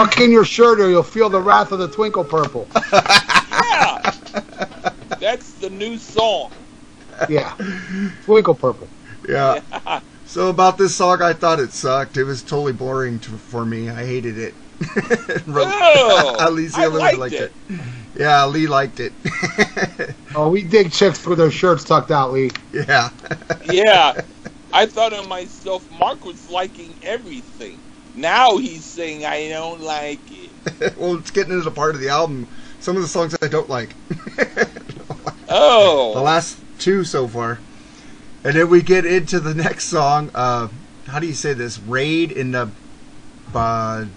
Ow. Tuck in your shirt, or you'll feel the wrath of the twinkle purple. yeah. That's the new song. Yeah. Twinkle purple. Yeah. So about this song, I thought it sucked. It was totally boring to, for me. I hated it. Oh, At least the I liked liked it. it. Yeah, Lee liked it. Oh, we dig chicks with their shirts tucked out, Lee. yeah. Yeah. I thought of myself, Mark was liking everything. Now he's saying I don't like it. well, it's getting into the part of the album. Some of the songs I don't like. Oh. the last two so far. And then we get into the next song. Uh, how do you say this? Raid in the ba-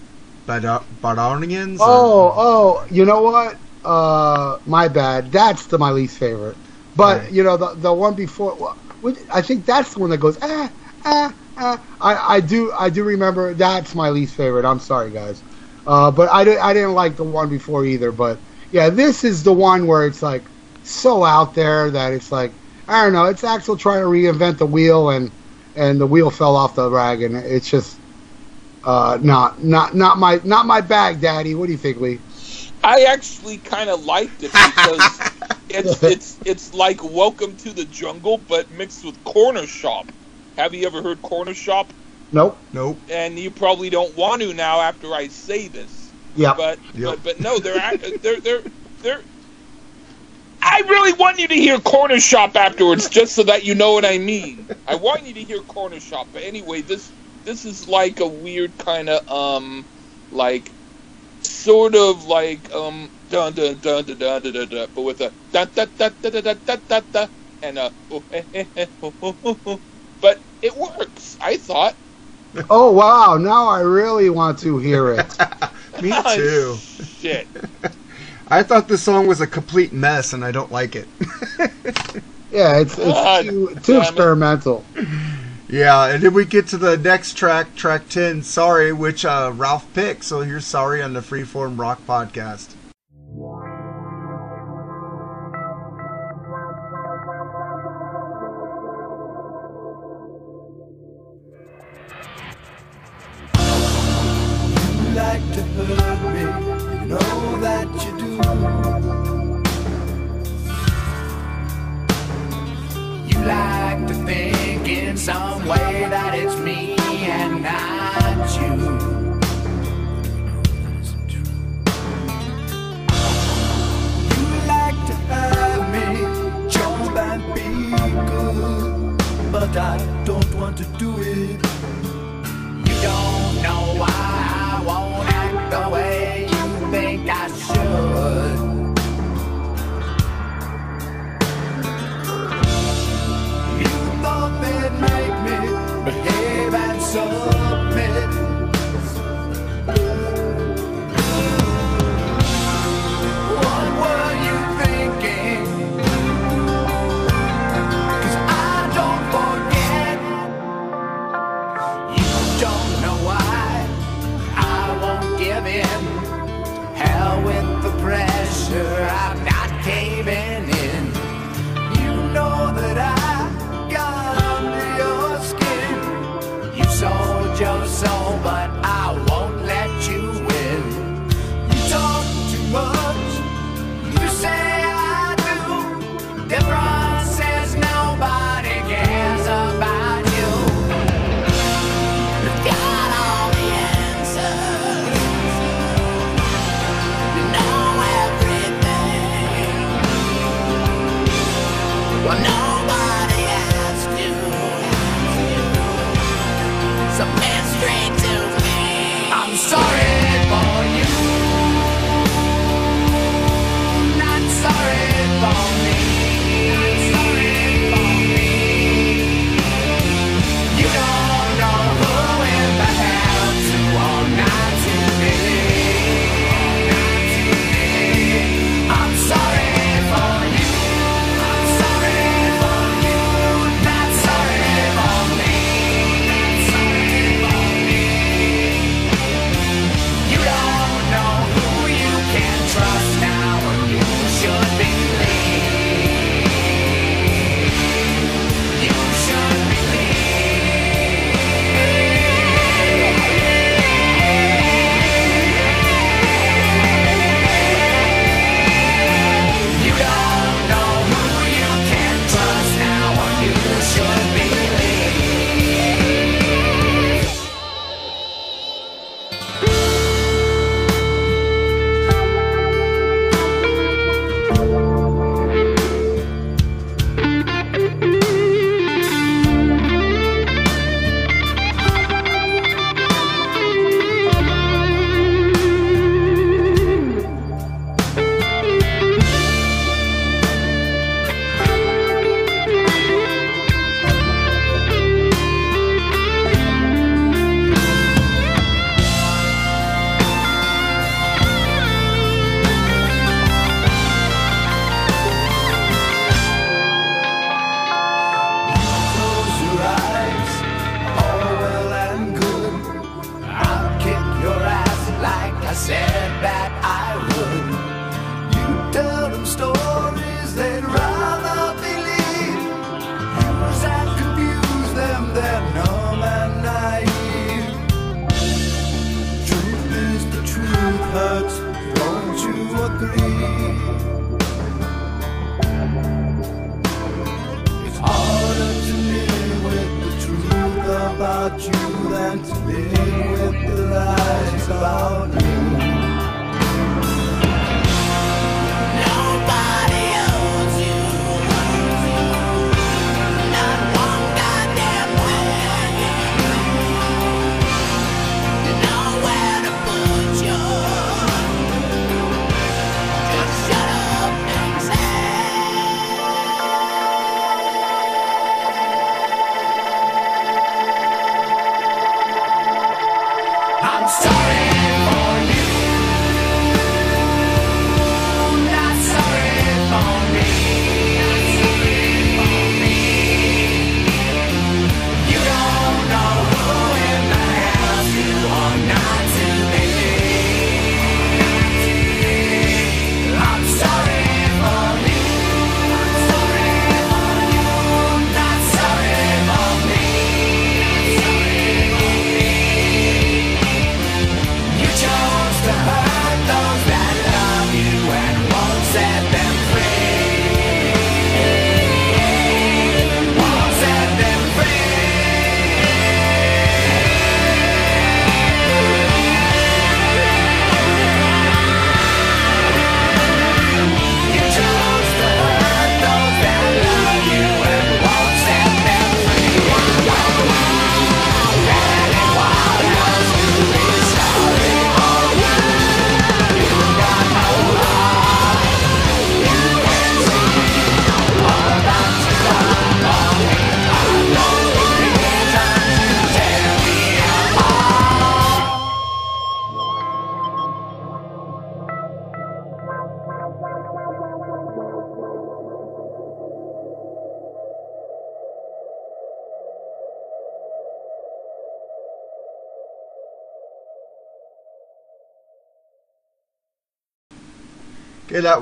Bada- Badarnians? or- Oh, oh, you know what? Uh, my bad. That's the my least favorite. But Right. you know the the one before, well, I think that's the one that goes ah I I do I do remember that's my least favorite. I'm sorry guys, uh, but I didn't I didn't like the one before either. But yeah, this is the one where it's like so out there that it's like I don't know. It's Axl trying to reinvent the wheel and and the wheel fell off the rag and it's just uh, not not not my not my bag, Daddy. What do you think, Lee? I actually kind of liked it because it's it's it's like Welcome to the Jungle, but mixed with Cornershop. Have you ever heard Cornershop? Nope. Nope. And you probably don't want to now after I say this. Yeah. But Yep. but, but no, they're act- they're they're I really want you to hear Cornershop afterwards, just so that you know what I mean. I want you to hear Cornershop, but anyway, this this is like a weird kind of um, like sort of like um, dun dun dun dun dun dun dun, dun but with a dun dun dun dun dun dun dun dun, dun and a oh, oh, oh, oh, oh. but it works. I thought. Oh wow! Now I really want to hear it. Me too. Shit. I thought this song was a complete mess, and I don't like it. Yeah, it's it's too, too experimental. yeah, and then we get to the next track, track 10, Sorry, which uh, Ralph picked. So here's Sorry on the Freeform Rock Podcast. Like to hurt me, you know that you do. You like to think in some way that it's me and not you. You like to have me jump and be good, but I don't want to do it. You don't know why won't act the way you think I should. You thought they'd make me behave and submit.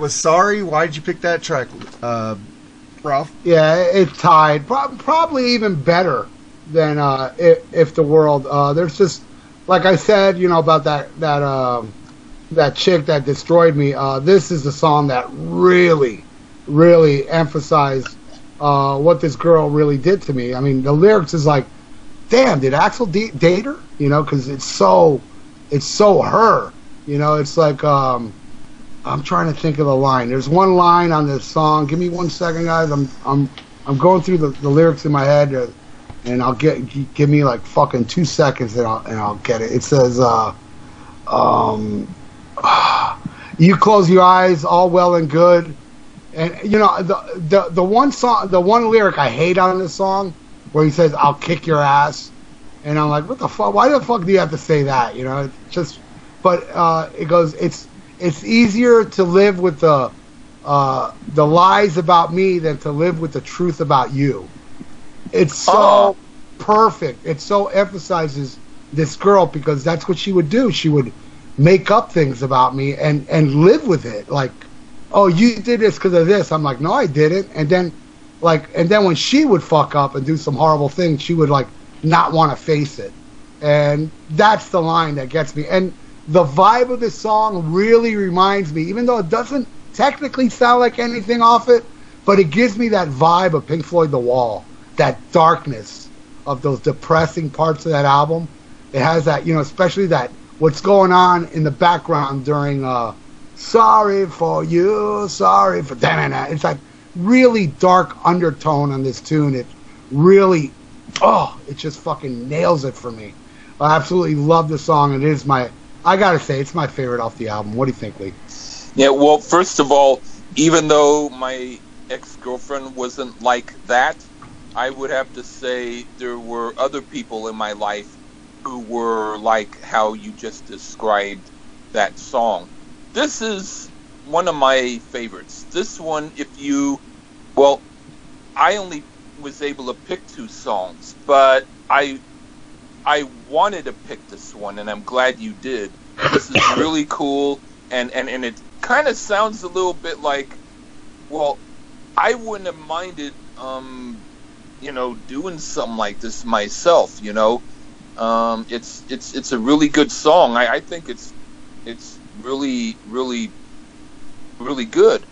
Was sorry. Why did you pick that track, uh, Ralph? Yeah, it's tied. Pro- probably even better than uh, if, if the world. Uh, there's just, like I said, you know about that that um that chick that destroyed me. Uh, this is a song that really, really emphasized uh, what this girl really did to me. I mean, the lyrics is like, damn, did Axl d- date her? You know, because it's so, it's so her. You know, it's like. Um, I'm trying to think of the line. There's one line on this song. Give me one second, guys. I'm I'm I'm going through the, the lyrics in my head, uh, and I'll get give me like fucking two seconds, and I'll and I'll get it. It says, uh, um, "You close your eyes, all well and good." And you know the the the one song, the one lyric I hate on this song, where he says, "I'll kick your ass," and I'm like, "What the fuck? Why the fuck do you have to say that?" You know, it's just. But uh, it goes, it's it's easier to live with the uh, the lies about me than to live with the truth about you. It's so Oh. perfect. It so emphasizes this girl because that's what she would do. She would make up things about me and and live with it. Like, oh, you did this because of this. I'm like, no, I didn't. And then, like, and then when she would fuck up and do some horrible thing, she would like not want to face it. And that's the line that gets me. And the vibe of this song really reminds me, even though it doesn't technically sound like anything off it, but it gives me that vibe of Pink Floyd The Wall, that darkness of those depressing parts of that album. It has that, you know, especially that what's going on in the background during uh sorry for you, sorry for that. It's like really dark undertone on this tune. It really oh, it just fucking nails it for me. I absolutely love the song. It is my I gotta say, it's my favorite off the album. What do you think, Lee? Yeah, well, first of all, even though my ex girlfriend wasn't like that, I would have to say there were other people in my life who were like how you just described that song. This is one of my favorites. This one, if you, well, I only was able to pick two songs, but I I wanted to pick this one, and I'm glad you did. This is really cool, and and and it kind of sounds a little bit like, well, I wouldn't have minded, um, you know, doing something like this myself. You know, um, it's it's it's a really good song. I, I think it's it's really really really good.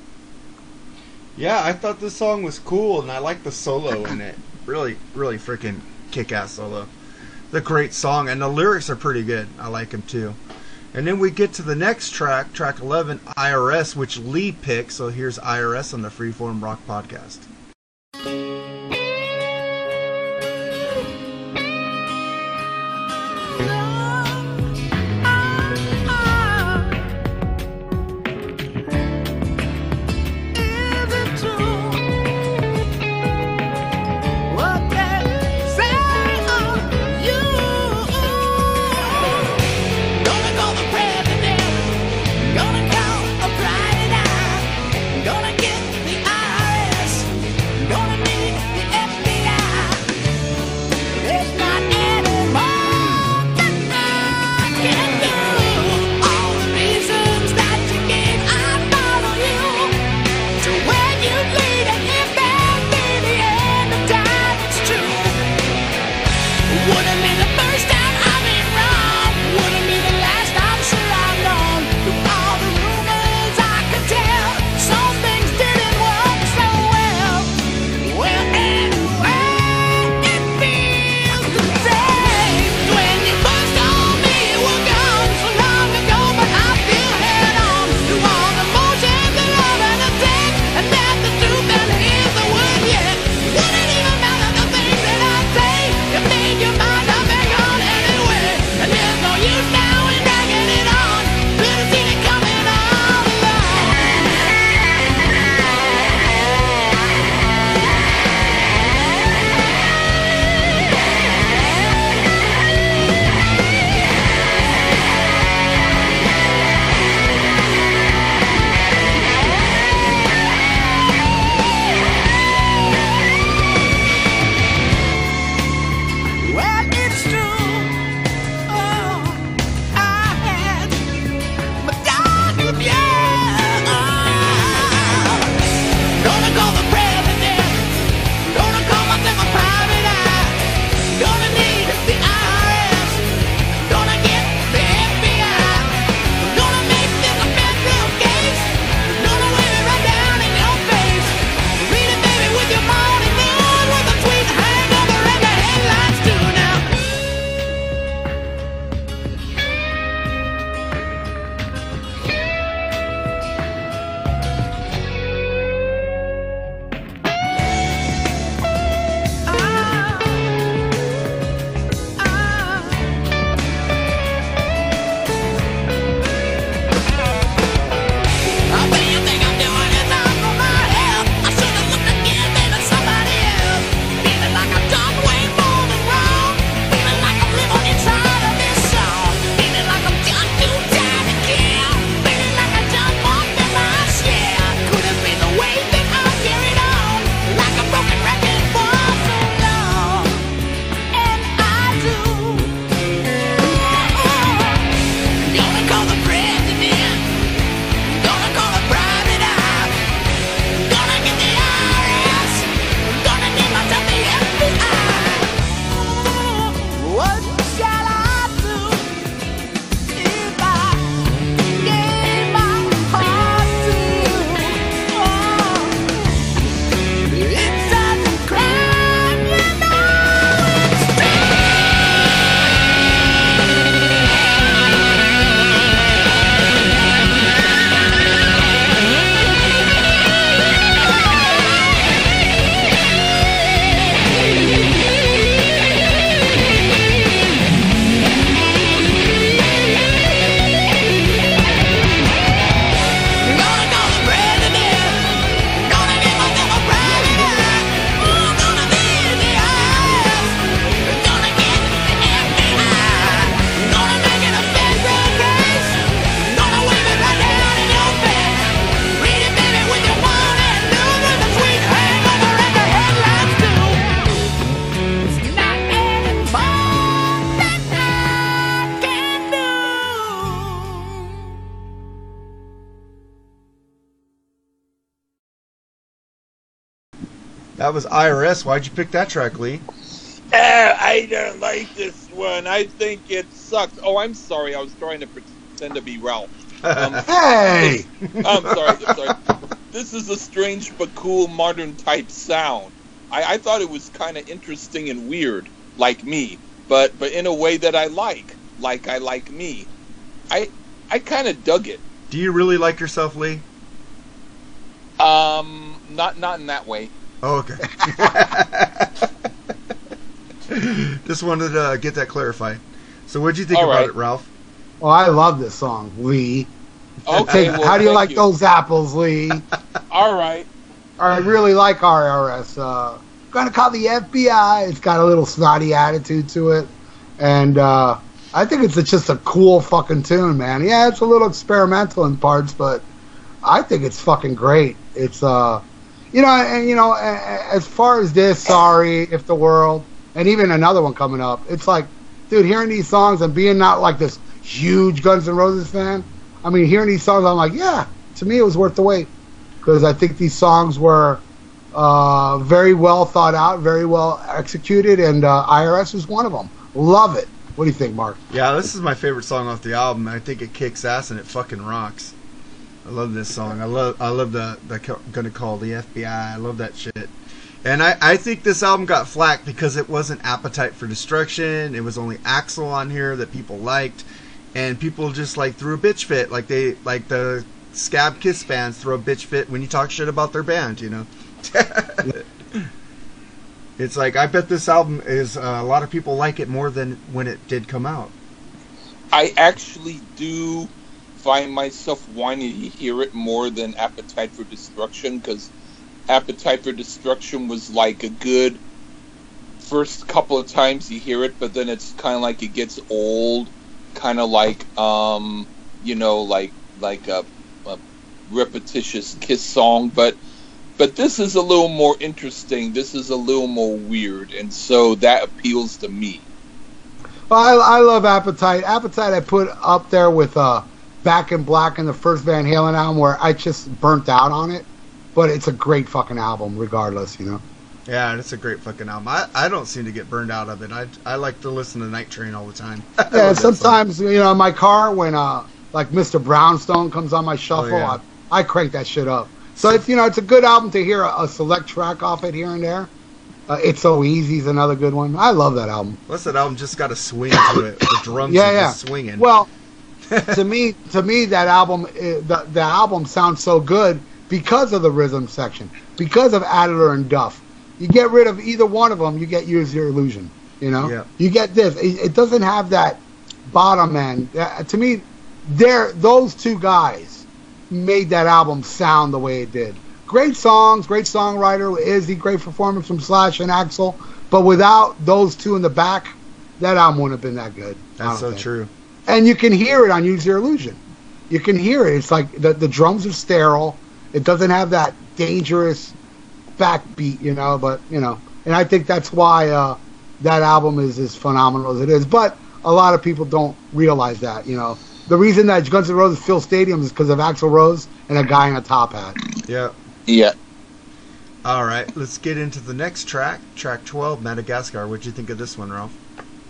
Yeah, I thought this song was cool, and I like the solo in it. Really, really freaking kick-ass solo. A great song, and the lyrics are pretty good. I like them too. And then we get to the next track, track 11, IRS, which Lee picked. So here's IRS on the Freeform Rock Podcast. IRS. Why'd you pick that track, Lee? Eh, I don't like this one. I think it sucks. Oh, I'm sorry. I was trying to pretend to be Ralph. Um, Hey! I'm sorry. I'm sorry. This is a strange but cool modern type sound. I, I thought it was kind of interesting and weird, like me, but but in a way that I like, like I like me. I I kind of dug it. Do you really like yourself, Lee? Um, not not in that way. Oh, okay. Just wanted to uh, get that clarified. So, what'd you think All about right. it, Ralph? Oh, I love this song, Lee. Okay. Hey, well, how do you thank like those apples, Lee? All right. I really like IRS. Uh, gonna call the FBI. It's got a little snotty attitude to it, and uh, I think it's just a cool fucking tune, man. Yeah, it's a little experimental in parts, but I think it's fucking great. It's uh, you know, and you know, as far as this, sorry if the world, and even another one coming up, it's like, dude, hearing these songs and being not like this huge Guns N' Roses fan. I mean, hearing these songs, I'm like, yeah, to me, it was worth the wait because I think these songs were uh, very well thought out, very well executed, and uh, IRS was one of them. Love it. What do you think, Mark? Yeah, this is my favorite song off the album. I think it kicks ass and it fucking rocks. I love this song. I love I love the the gonna call the FBI. I love that shit. And I, I think this album got flack because it wasn't Appetite for Destruction. It was only Axl on here that people liked, and people just like threw a bitch fit, like they like the Scab Kiss bands throw a bitch fit when you talk shit about their band. You know. it's like I bet this album is uh, a lot of people like it more than when it did come out. I actually do find myself wanting to hear it more than Appetite for Destruction because Appetite for Destruction was like a good first couple of times you hear it, but then it's kind of like it gets old, kind of like um, you know, like like a, a repetitious Kiss song, but. But this is a little more interesting. This is a little more weird, and so that appeals to me. Well, I, I love Appetite. Appetite I put up there with uh, Back in Black and the first Van Halen album where I just burnt out on it. But it's a great fucking album, regardless, you know. Yeah, it's a great fucking album. I, I don't seem to get burned out of it. I, I like to listen to Night Train all the time. Yeah, sometimes you know in my car when uh like Mr. Brownstone comes on my shuffle, Oh, yeah. I, I crank that shit up. So it's you know it's a good album to hear a, a select track off it here and there. Uh, it's so easy is another good one. I love that album. Plus, that album just got a swing to it. The drums Yeah, yeah. swinging. Well, to me, to me, that album, uh, the the album sounds so good because of the rhythm section, because of Adler and Duff. You get rid of either one of them, you get Use Your Illusion. You know, Yeah. you get this. It, it doesn't have that bottom end. Uh, to me, they're those two guys made that album sound the way it did. Great songs, great songwriter, Izzy, great performance from Slash and Axl. But without those two in the back, that album wouldn't have been that good. That's so think true. And you can hear it on Use Your Illusion. You can hear it. It's like the the drums are sterile. It doesn't have that dangerous backbeat, you know. But you know, and I think that's why uh, that album is as phenomenal as it is. But a lot of people don't realize that. You know, the reason that Guns N' Roses fill stadiums is because of Axl Rose and a guy in a top hat. Yeah. Yeah. All right, let's get into the next track. Track 12, Madagascar. What'd you think of this one, Ralph?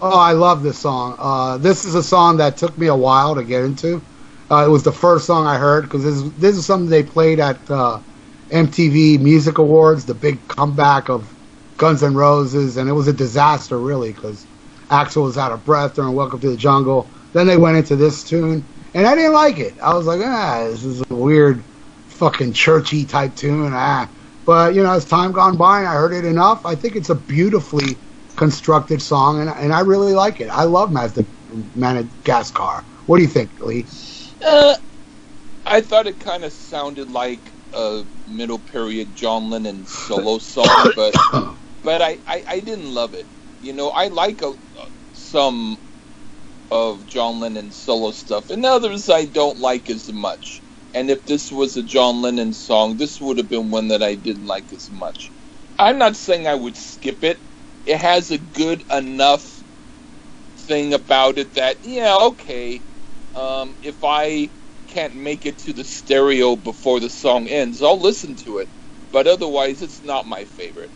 Oh, I love this song. Uh, this is a song that took me a while to get into. Uh, it was the first song I heard because this, is- this is something they played at uh, MTV Music Awards, the big comeback of Guns N' Roses, and it was a disaster really because Axl was out of breath during Welcome to the Jungle. Then they went into this tune, and I didn't like it. I was like, ah, this is a weird, fucking churchy type tune. Ah, but you know, as time gone by, and I heard it enough. I think it's a beautifully constructed song, and, and I really like it. I love Mazda Madagascar. What do you think, Lee? Uh, I thought it kind of sounded like a middle period John Lennon solo song, but but I, I, I didn't love it. You know, I like a, some of John Lennon's solo stuff, and others I don't like as much. And if this was a John Lennon song, this would have been one that I didn't like as much. I'm not saying I would skip it. It has a good enough thing about it that yeah, okay. Um, if I can't make it to the stereo before the song ends, I'll listen to it. But otherwise, it's not my favorite.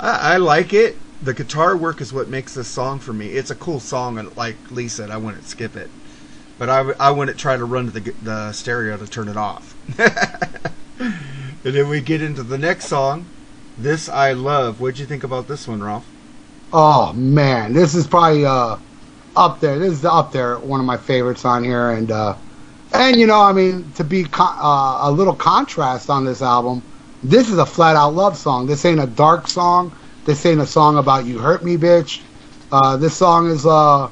I, I like it. The guitar work is what makes this song for me. It's a cool song, and like Lee said, I wouldn't skip it, but I wouldn't try to run to the the stereo to turn it off. and then we get into the next song. This I love. What'd you think about this one, Ralph? Oh man, this is probably uh, up there. This is up there, one of my favorites on here, and uh, and you know, I mean, to be uh, a little contrast on this album, this is a flat out love song. This ain't a dark song. This ain't a song about you hurt me, bitch. Uh, this song is, uh,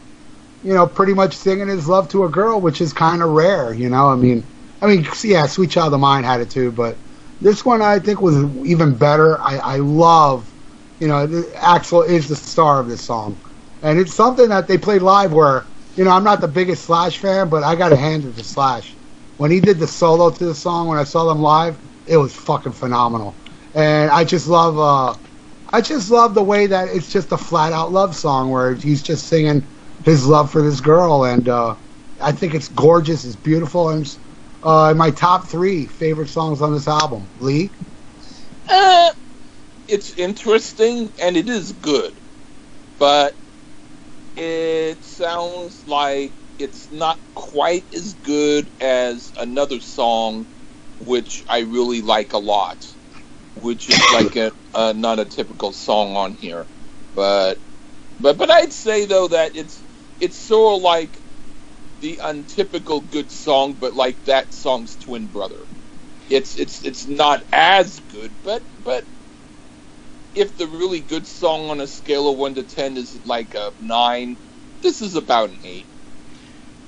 you know, pretty much singing his love to a girl, which is kind of rare. You know, I mean, I mean, yeah, Sweet Child of Mine had it too, but this one I think was even better. I, I love, you know, Axl is the star of this song, and it's something that they played live. Where you know, I'm not the biggest Slash fan, but I got to hand it to Slash. When he did the solo to the song, when I saw them live, it was fucking phenomenal. And I just love, uh, I just love the way that it's just a flat out love song where he's just singing his love for this girl, and uh, I think it's gorgeous, it's beautiful, and it's uh, my top three favorite songs on this album. Lee, Uh, it's interesting and it is good, but it sounds like it's not quite as good as another song, which I really like a lot, which is like a, a not a typical song on here, but but but I'd say though that it's it's sort of like the untypical good song, but like that song's twin brother it's it's it's not as good, but but if the really good song on a scale of one to ten is like a nine, this is about an eight.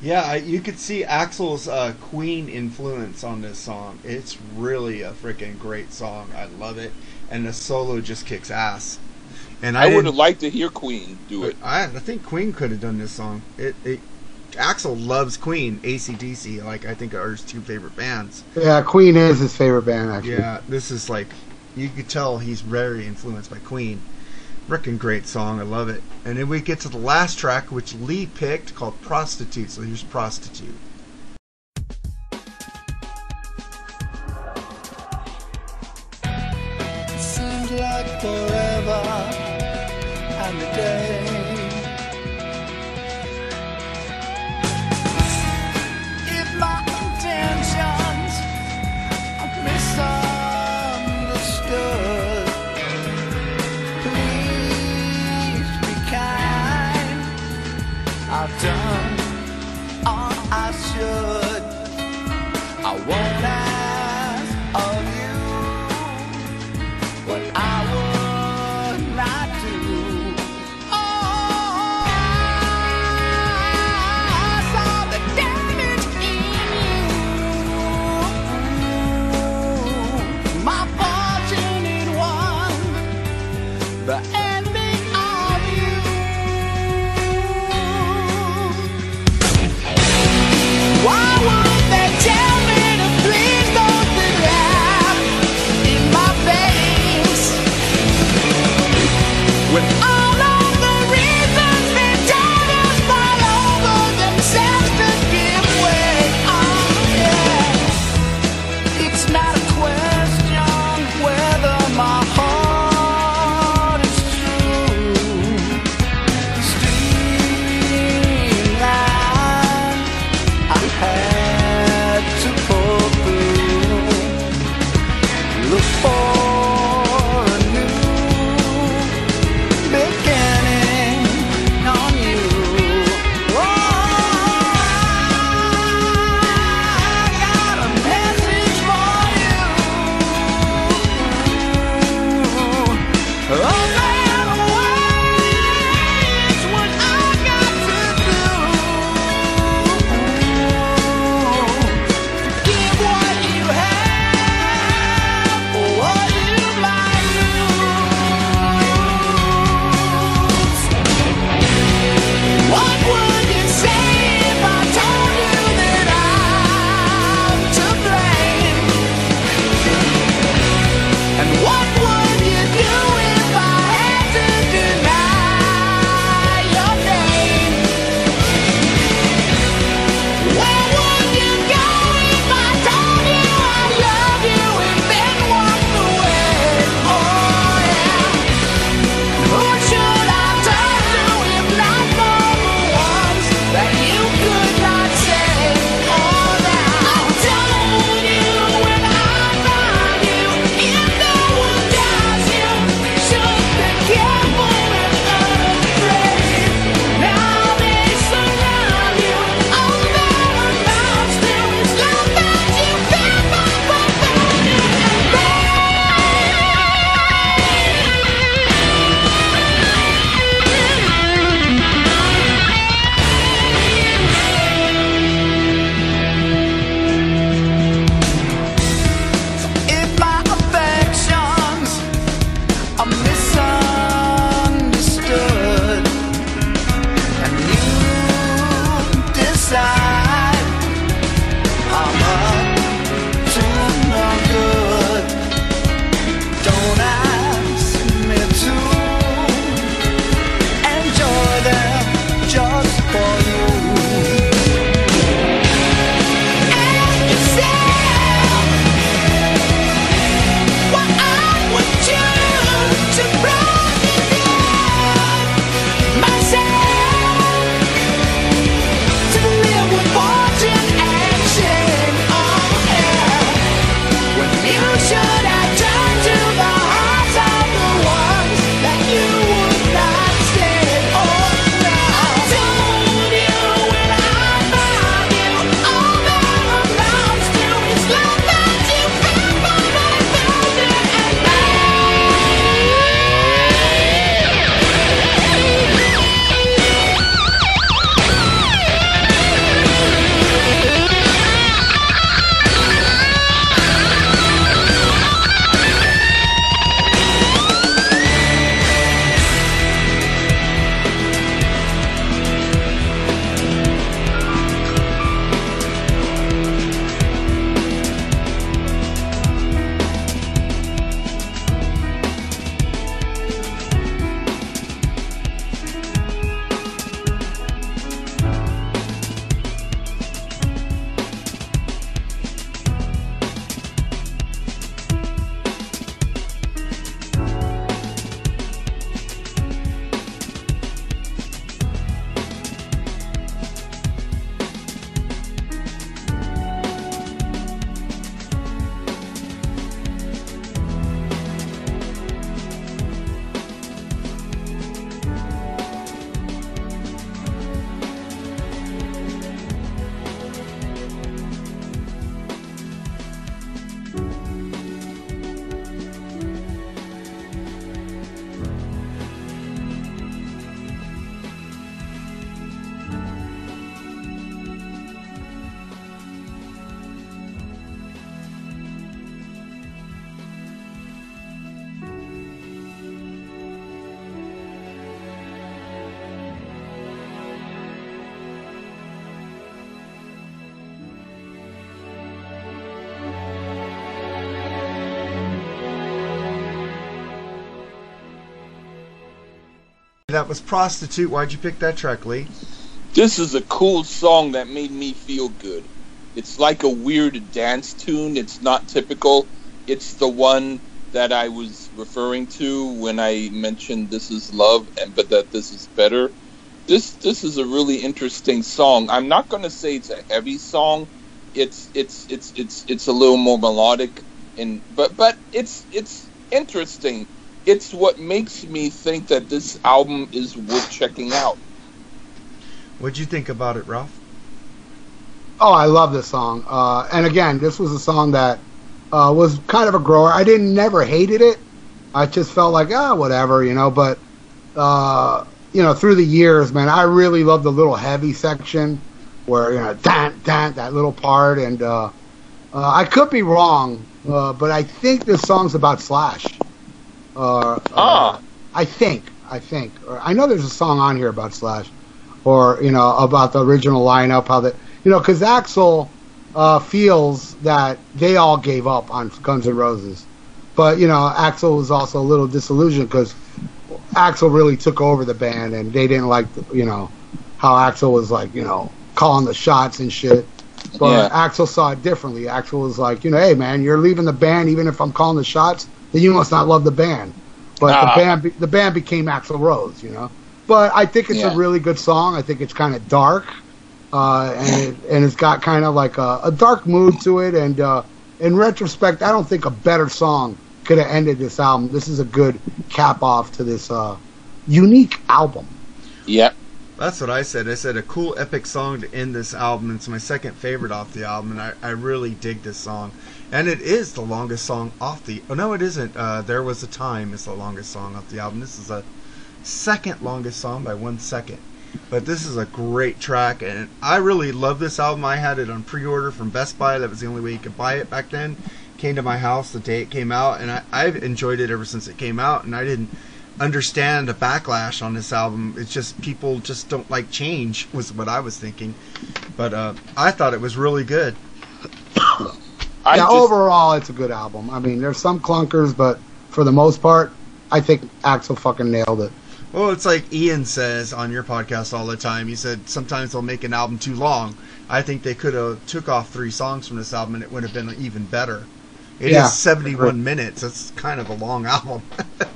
Yeah, you could see Axl's uh, Queen influence on this song. It's really a freaking great song. I love it, and the solo just kicks ass. And I, I, would have liked to hear Queen do it. I, I think Queen could have done this song. It, it Axl loves Queen, ACDC. Like I think are his two favorite bands. yeah, Queen is his favorite band actually. Yeah, this is like you could tell he's very influenced by Queen. Frickin' great song, I love it. And then we get to the last track, which Lee picked, called "Prostitute." So here's "Prostitute." Seems like forever and a day. That was Prostitute. Why'd you pick that track, Lee? This is a cool song that made me feel good. It's like a weird dance tune. It's not typical. It's the one that I was referring to when I mentioned this is love and but that this is better. This this is a really interesting song. I'm not going to say it's a heavy song. It's it's it's it's it's a little more melodic and but but it's it's interesting. It's what makes me think that this album is worth checking out. What'd you think about it, Ralph? Oh, I love this song. Uh, and again, this was a song that uh, was kind of a grower. I didn't never hated it. I just felt like ah, whatever, you know. But uh, you know, through the years, man, I really love the little heavy section where you know, dan dan that little part. And uh, uh, I could be wrong, uh, but I think this song's about Slash. Uh, Ah. I think, I think, or I know there's a song on here about Slash, or you know about the original lineup, how that you know because Axl uh, feels that they all gave up on Guns N' Roses, but you know Axl was also a little disillusioned because Axl really took over the band and they didn't like the, you know how Axl was like you know calling the shots and shit. But Yeah. Axl saw it differently. Axl was like, you know, hey man, you're leaving the band even if I'm calling the shots, then you must not love the band. But Ah. the band, be- the band became Axl Rose, you know. But I think it's Yeah. a really good song. I think it's kind of dark, uh, and it, and it's got kind of like a, a dark mood to it. And uh, in retrospect, I don't think a better song could have ended this album. This is a good cap off to this uh, unique album. Yep. That's what I said. I said a cool epic song to end this album. It's my second favorite off the album, and I, I really dig this song. And it is the longest song off the. Oh no, it isn't. Uh, there was a time is the longest song off the album. This is a second longest song by one second. But this is a great track, and I really love this album. I had it on pre-order from Best Buy. That was the only way you could buy it back then. Came to my house the day it came out, and I, I've enjoyed it ever since it came out. And I didn't understand the backlash on this album. It's just people just don't like change was what I was thinking. But uh, I thought it was really good. I yeah, just, overall, it's a good album. I mean, there's some clunkers, but for the most part, I think Axl fucking nailed it. Well, it's like Ian says on your podcast all the time. He said sometimes they'll make an album too long. I think they could have took off three songs from this album and it would have been even better. It is Yeah, 71 agree. minutes. That's kind of a long album.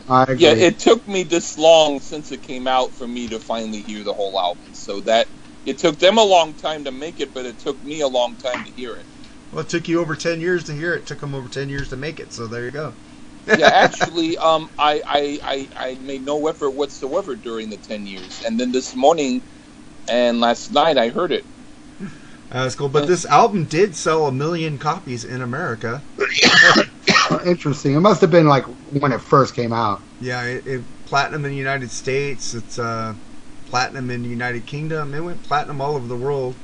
I agree. yeah, it took me this long since it came out for me to finally hear the whole album. So that it took them a long time to make it, but it took me a long time to hear it. Well, it took you over 10 years to hear it. It took them over 10 years to make it. So there you go. yeah, actually, um, I, I, I, I made no effort whatsoever during the 10 years. And then this morning and last night I heard it. Uh, that's cool. But this album did sell a million copies in America. Interesting. It must have been like when it first came out. Yeah, it, it platinum in the United States. It's uh, platinum in the United Kingdom. It went platinum all over the world.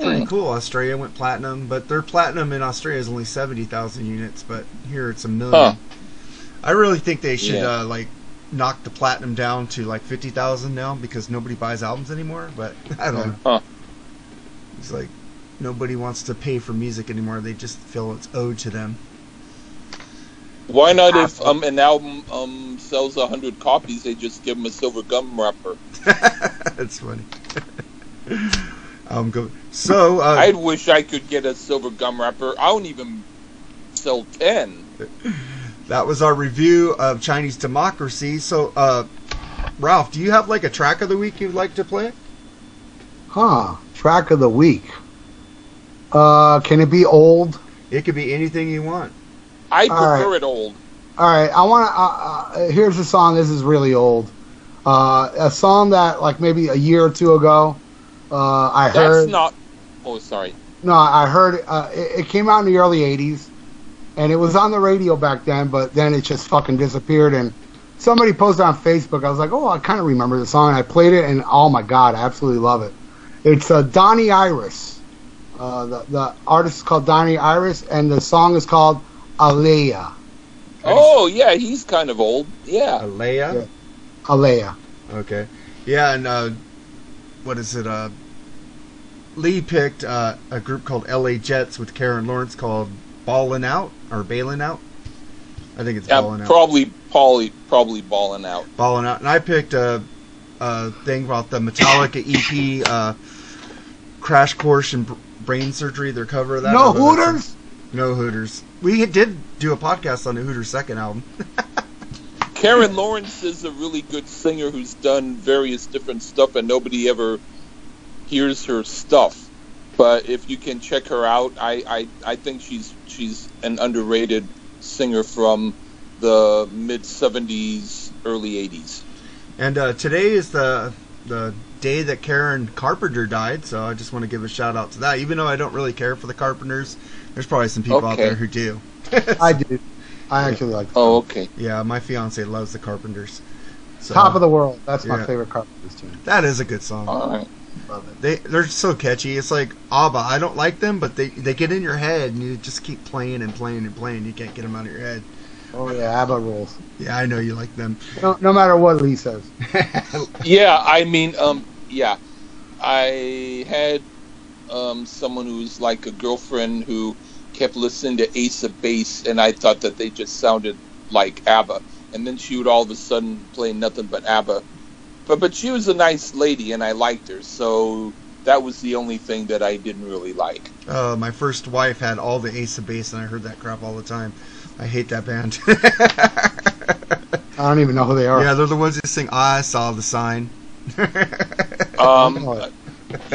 Pretty Hmm. cool. Australia went platinum, but their platinum in Australia is only seventy thousand units, but here it's a million. Huh. I really think they should Yeah. uh, like knock the platinum down to like fifty thousand now because nobody buys albums anymore. But I don't know. Huh. It's like nobody wants to pay for music anymore. They just feel it's owed to them. Why not if um, an album um, sells 100 copies, they just give them a silver gum wrapper? That's funny. um, go. So uh, I wish I could get a silver gum wrapper. I don't even sell 10. That was our review of Chinese Democracy. So, uh, Ralph, do you have like a track of the week you'd like to play? Huh. Track of the week. Uh, can it be old? It could be anything you want. I All prefer right. it old. All right, I want to. Uh, uh, here's a song. This is really old. Uh, a song that like maybe a year or two ago, uh, I That's heard. not. Oh, sorry. No, I heard uh, it, it came out in the early '80s, and it was on the radio back then. But then it just fucking disappeared. And somebody posted on Facebook. I was like, oh, I kind of remember the song. I played it, and oh my god, I absolutely love it. It's uh, Donnie Iris. Uh, the the artist is called Donnie Iris, and the song is called Alea. Oh, yeah, he's kind of old. Yeah. Alea. Yeah. Alea. Okay. Yeah, and uh, what is it? Uh, Lee picked uh, a group called L.A. Jets with Karen Lawrence called Ballin' Out or Bailin' Out. I think it's Yeah, Ballin' Out. probably, probably, probably balling out. Ballin' Out, and I picked a, uh, thing about the Metallica EP, uh, Crash Course in Brain Surgery. Their cover of that. No I love. Hooters? No Hooters. We did do a podcast on the Hooters second album. Karen Lawrence is a really good singer who's done various different stuff, and nobody ever hears her stuff. But if you can check her out, I, I, I think she's she's an underrated singer from the mid '70s, early '80s. And uh, today is the the day that Karen Carpenter died, so I just want to give a shout out to that. Even though I don't really care for the Carpenters, there's probably some people out there who do. I do. I actually like. Oh, okay. Yeah, my fiance loves the Carpenters. So, Top of the World. That's my yeah. favorite Carpenters tune. That is a good song. All right. Love it. They they're so catchy. It's like ABBA. I don't like them, but they they get in your head and you just keep playing and playing and playing. You can't get them out of your head. Oh yeah, ABBA rules. Yeah, I know you like them. No, no matter what Lee says. Yeah, I mean, um, yeah, I had um, someone who's like a girlfriend who kept listening to Ace of Base, and I thought that they just sounded like ABBA, and then she would all of a sudden play nothing but ABBA. But but she was a nice lady, and I liked her, so that was the only thing that I didn't really like. Uh, my first wife had all the Ace of Base, and I heard that crap all the time. I hate that band. I don't even know who they are. yeah, they're the ones that sing "I Saw the Sign." Um,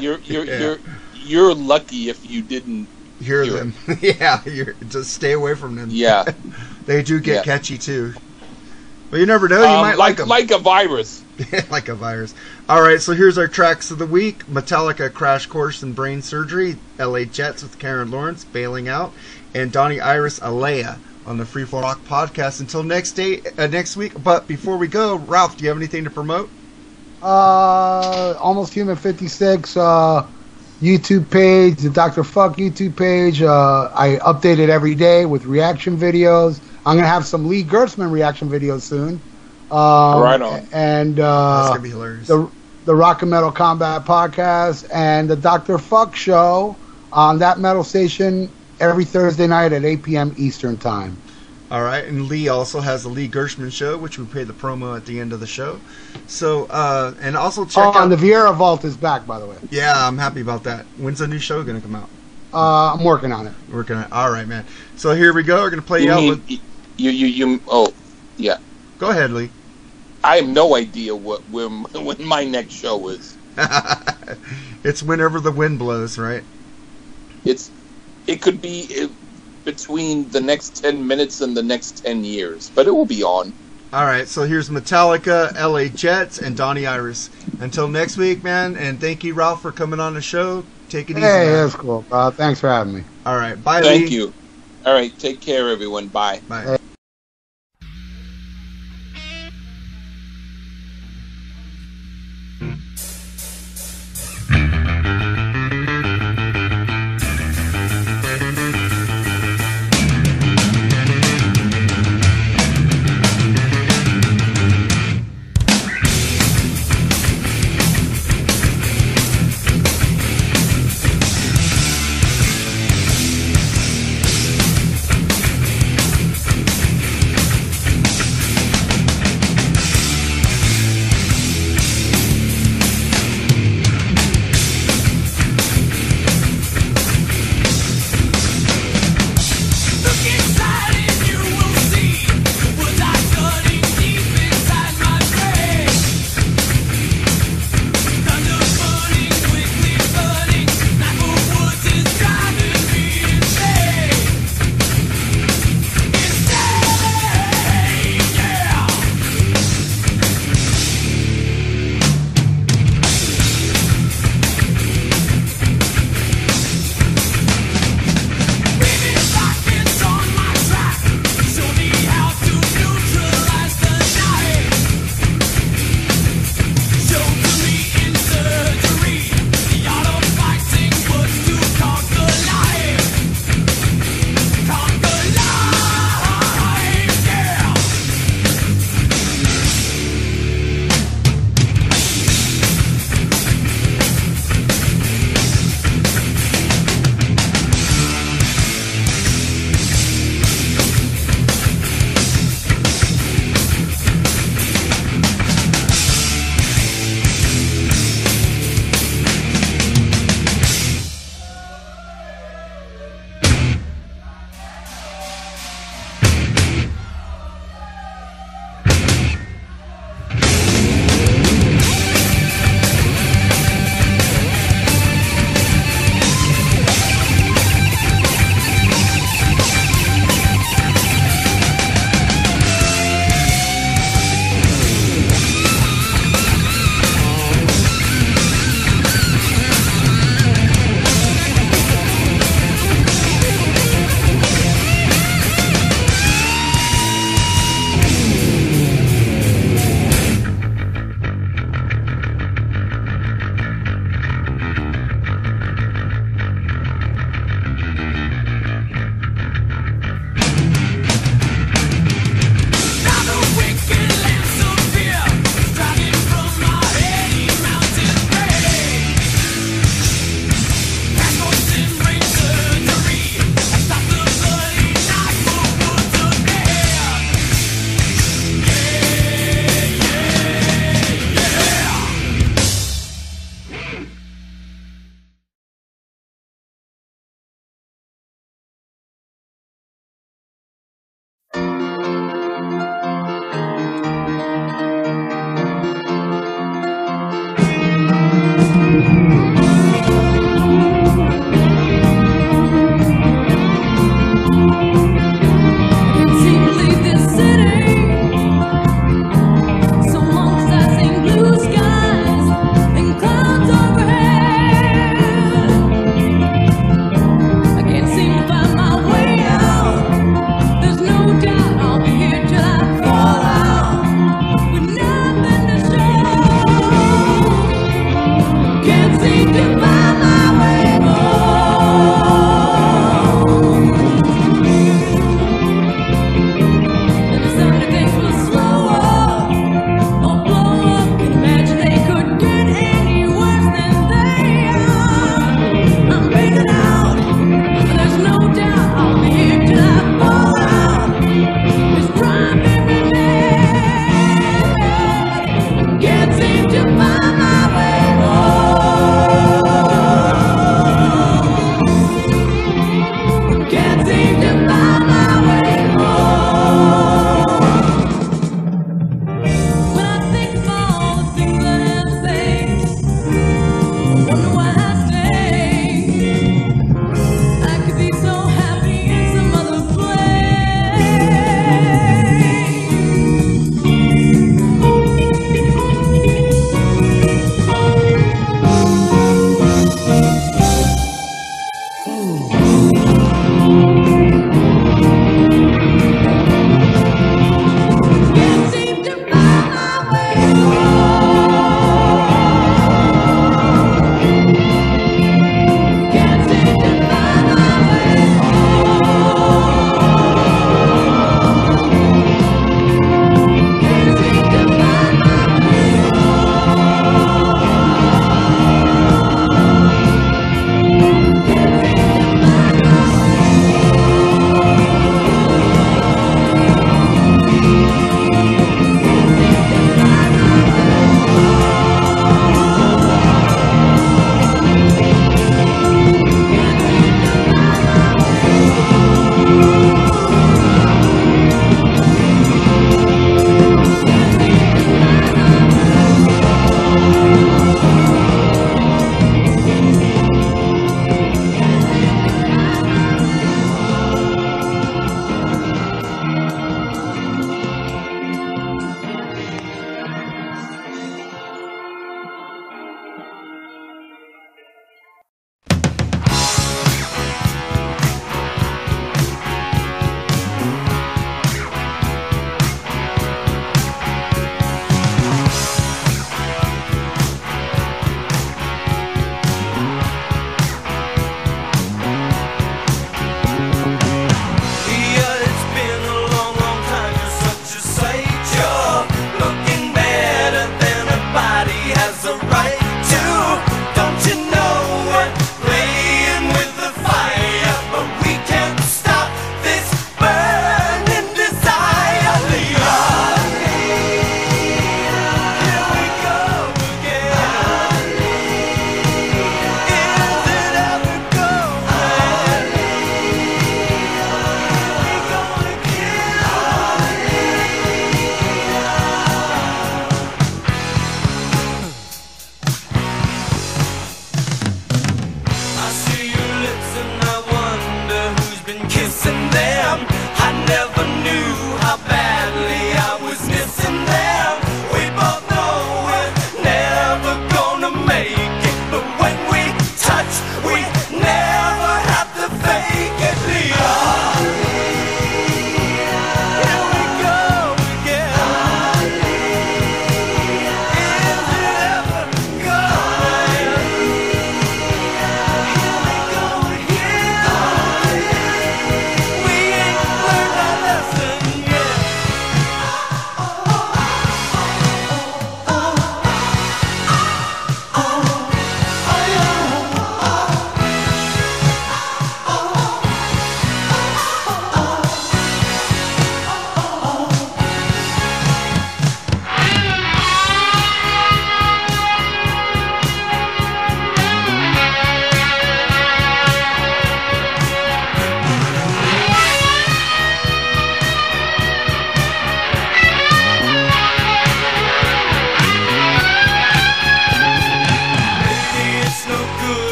you're you're Yeah. you're you're lucky if you didn't. Hear Hear them. yeah, you're, just stay away from them. Yeah. they do get Yeah. catchy too. But you never know. You Um, might like like them. like a virus. like a virus. All right, so here's our tracks of the week: Metallica, "Crash Course in Brain Surgery," "L.A. Jets" with Karen Lawrence, "Bailing Out," and Donnie Iris, "Alea" on the Freeform Rock podcast. Until next day, uh, next week. But before we go, Ralph, do you have anything to promote? Uh, almost human 56 uh, YouTube page, the Dr. Fuck YouTube page. Uh, I update it every day with reaction videos. I'm gonna have some Lee Gertzman reaction videos soon. Um, Right on. And That's uh, gonna be hilarious. the the Rock and Metal Combat podcast and the Dr. Fuck show on that metal station every Thursday night at 8 p.m. Eastern time. All right, and Lee also has the Lee Gershman show, which we play the promo at the end of the show. So, uh, and also check Oh, out. and the Vieira Vault is back, by the way. yeah, I'm happy about that. When's the new show gonna come out? Uh, I'm working on it. Working on. All right, man. So here we go. We're gonna play You out mean with. you you you? Oh, yeah. Go ahead, Lee. I have no idea what when when my next show is. it's whenever the wind blows, right? It's it could be uh, between the next ten minutes and the next ten years, but it will be on. All right, so here's Metallica, LA Jets, and Donnie Iris. Until next week, man, and thank you, Ralph, for coming on the show. Take it easy. Hey, that's cool. Uh, thanks for having me. All right, bye, Thank Lee. you. All right, take care, everyone. Bye. Bye. Thank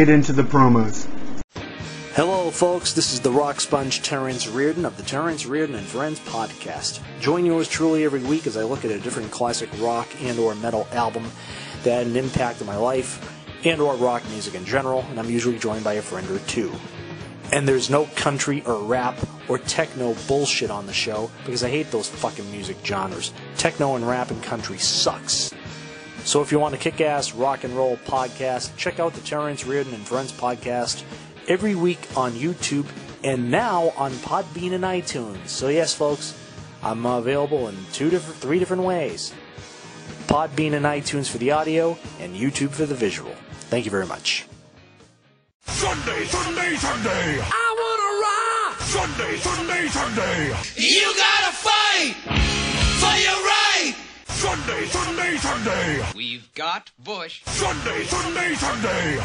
get into the promos. Hello, folks. This is the rock sponge Terrence Reardon of the Terrence Reardon and Friends podcast. Join yours truly every week as I look at a different classic rock and/or metal album that had an impact on my life and/or rock music in general, and I'm usually joined by a friend or two. And there's no country or rap or techno bullshit on the show because I hate those fucking music genres. Techno and rap and country sucks. So if you want a kick-ass rock and roll podcast, check out the Terrence Reardon and Friends podcast every week on YouTube and now on Podbean and iTunes. So yes, folks, I'm available in two different, three different ways. Podbean and iTunes for the audio, and YouTube for the visual. Thank you very much. Sunday, Sunday, Sunday. I wanna rock. Sunday, Sunday, Sunday. You gotta fight for your right. Sunday, Sunday, Sunday. We've got Bush. Sunday, Sunday, Sunday.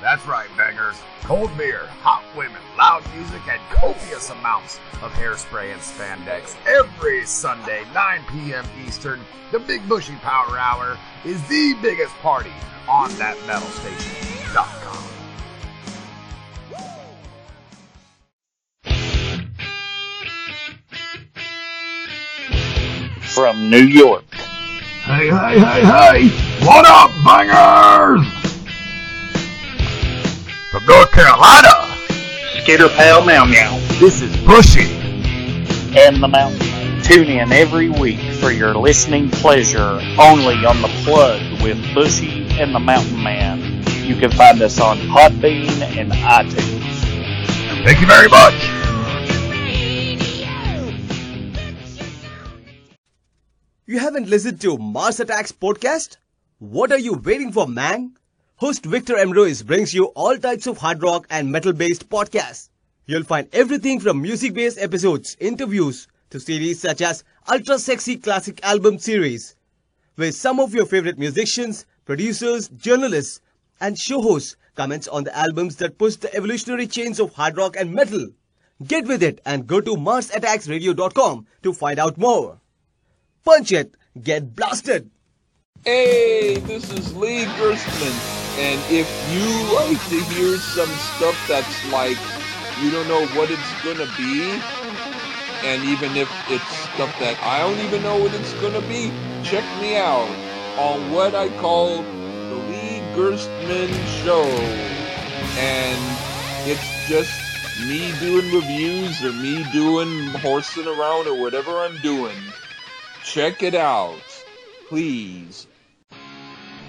That's right, bangers. Cold beer, hot women, loud music, and copious amounts of hairspray and spandex. Every Sunday, 9 p.m. Eastern, the Big Bushy Power Hour is the biggest party on that metalstation.com. From New York. Hey, hey, hey, hey! What up, bangers? From North Carolina, Skitter Pal Meow Meow. this is Bushy. And the Mountain. Man. Tune in every week for your listening pleasure only on the plug with Bushy and the Mountain Man. You can find us on Podbean and iTunes. Thank you very much. You haven't listened to Mars Attacks podcast? What are you waiting for, man? Host Victor M. Ruiz brings you all types of hard rock and metal based podcasts. You'll find everything from music based episodes, interviews, to series such as Ultra Sexy Classic Album Series, where some of your favorite musicians, producers, journalists, and show hosts comments on the albums that push the evolutionary chains of hard rock and metal. Get with it and go to MarsAttacksRadio.com to find out more. Punch it, get blasted! Hey, this is Lee Gerstmann, and if you like to hear some stuff that's like you don't know what it's gonna be, and even if it's stuff that I don't even know what it's gonna be, check me out on what I call the Lee Gerstmann Show, and it's just me doing reviews or me doing horsing around or whatever I'm doing. Check it out, please.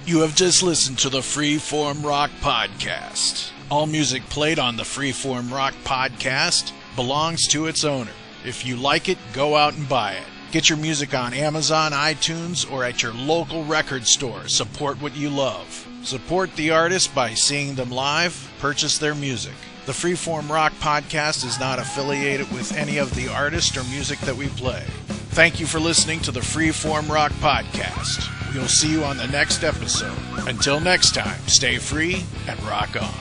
You have just listened to the Freeform Rock Podcast. All music played on the Freeform Rock Podcast belongs to its owner. If you like it, go out and buy it. Get your music on Amazon, iTunes, or at your local record store. Support what you love. Support the artist by seeing them live, purchase their music. The Freeform Rock Podcast is not affiliated with any of the artists or music that we play. Thank you for listening to the Freeform Rock Podcast. We'll see you on the next episode. Until next time, stay free and rock on.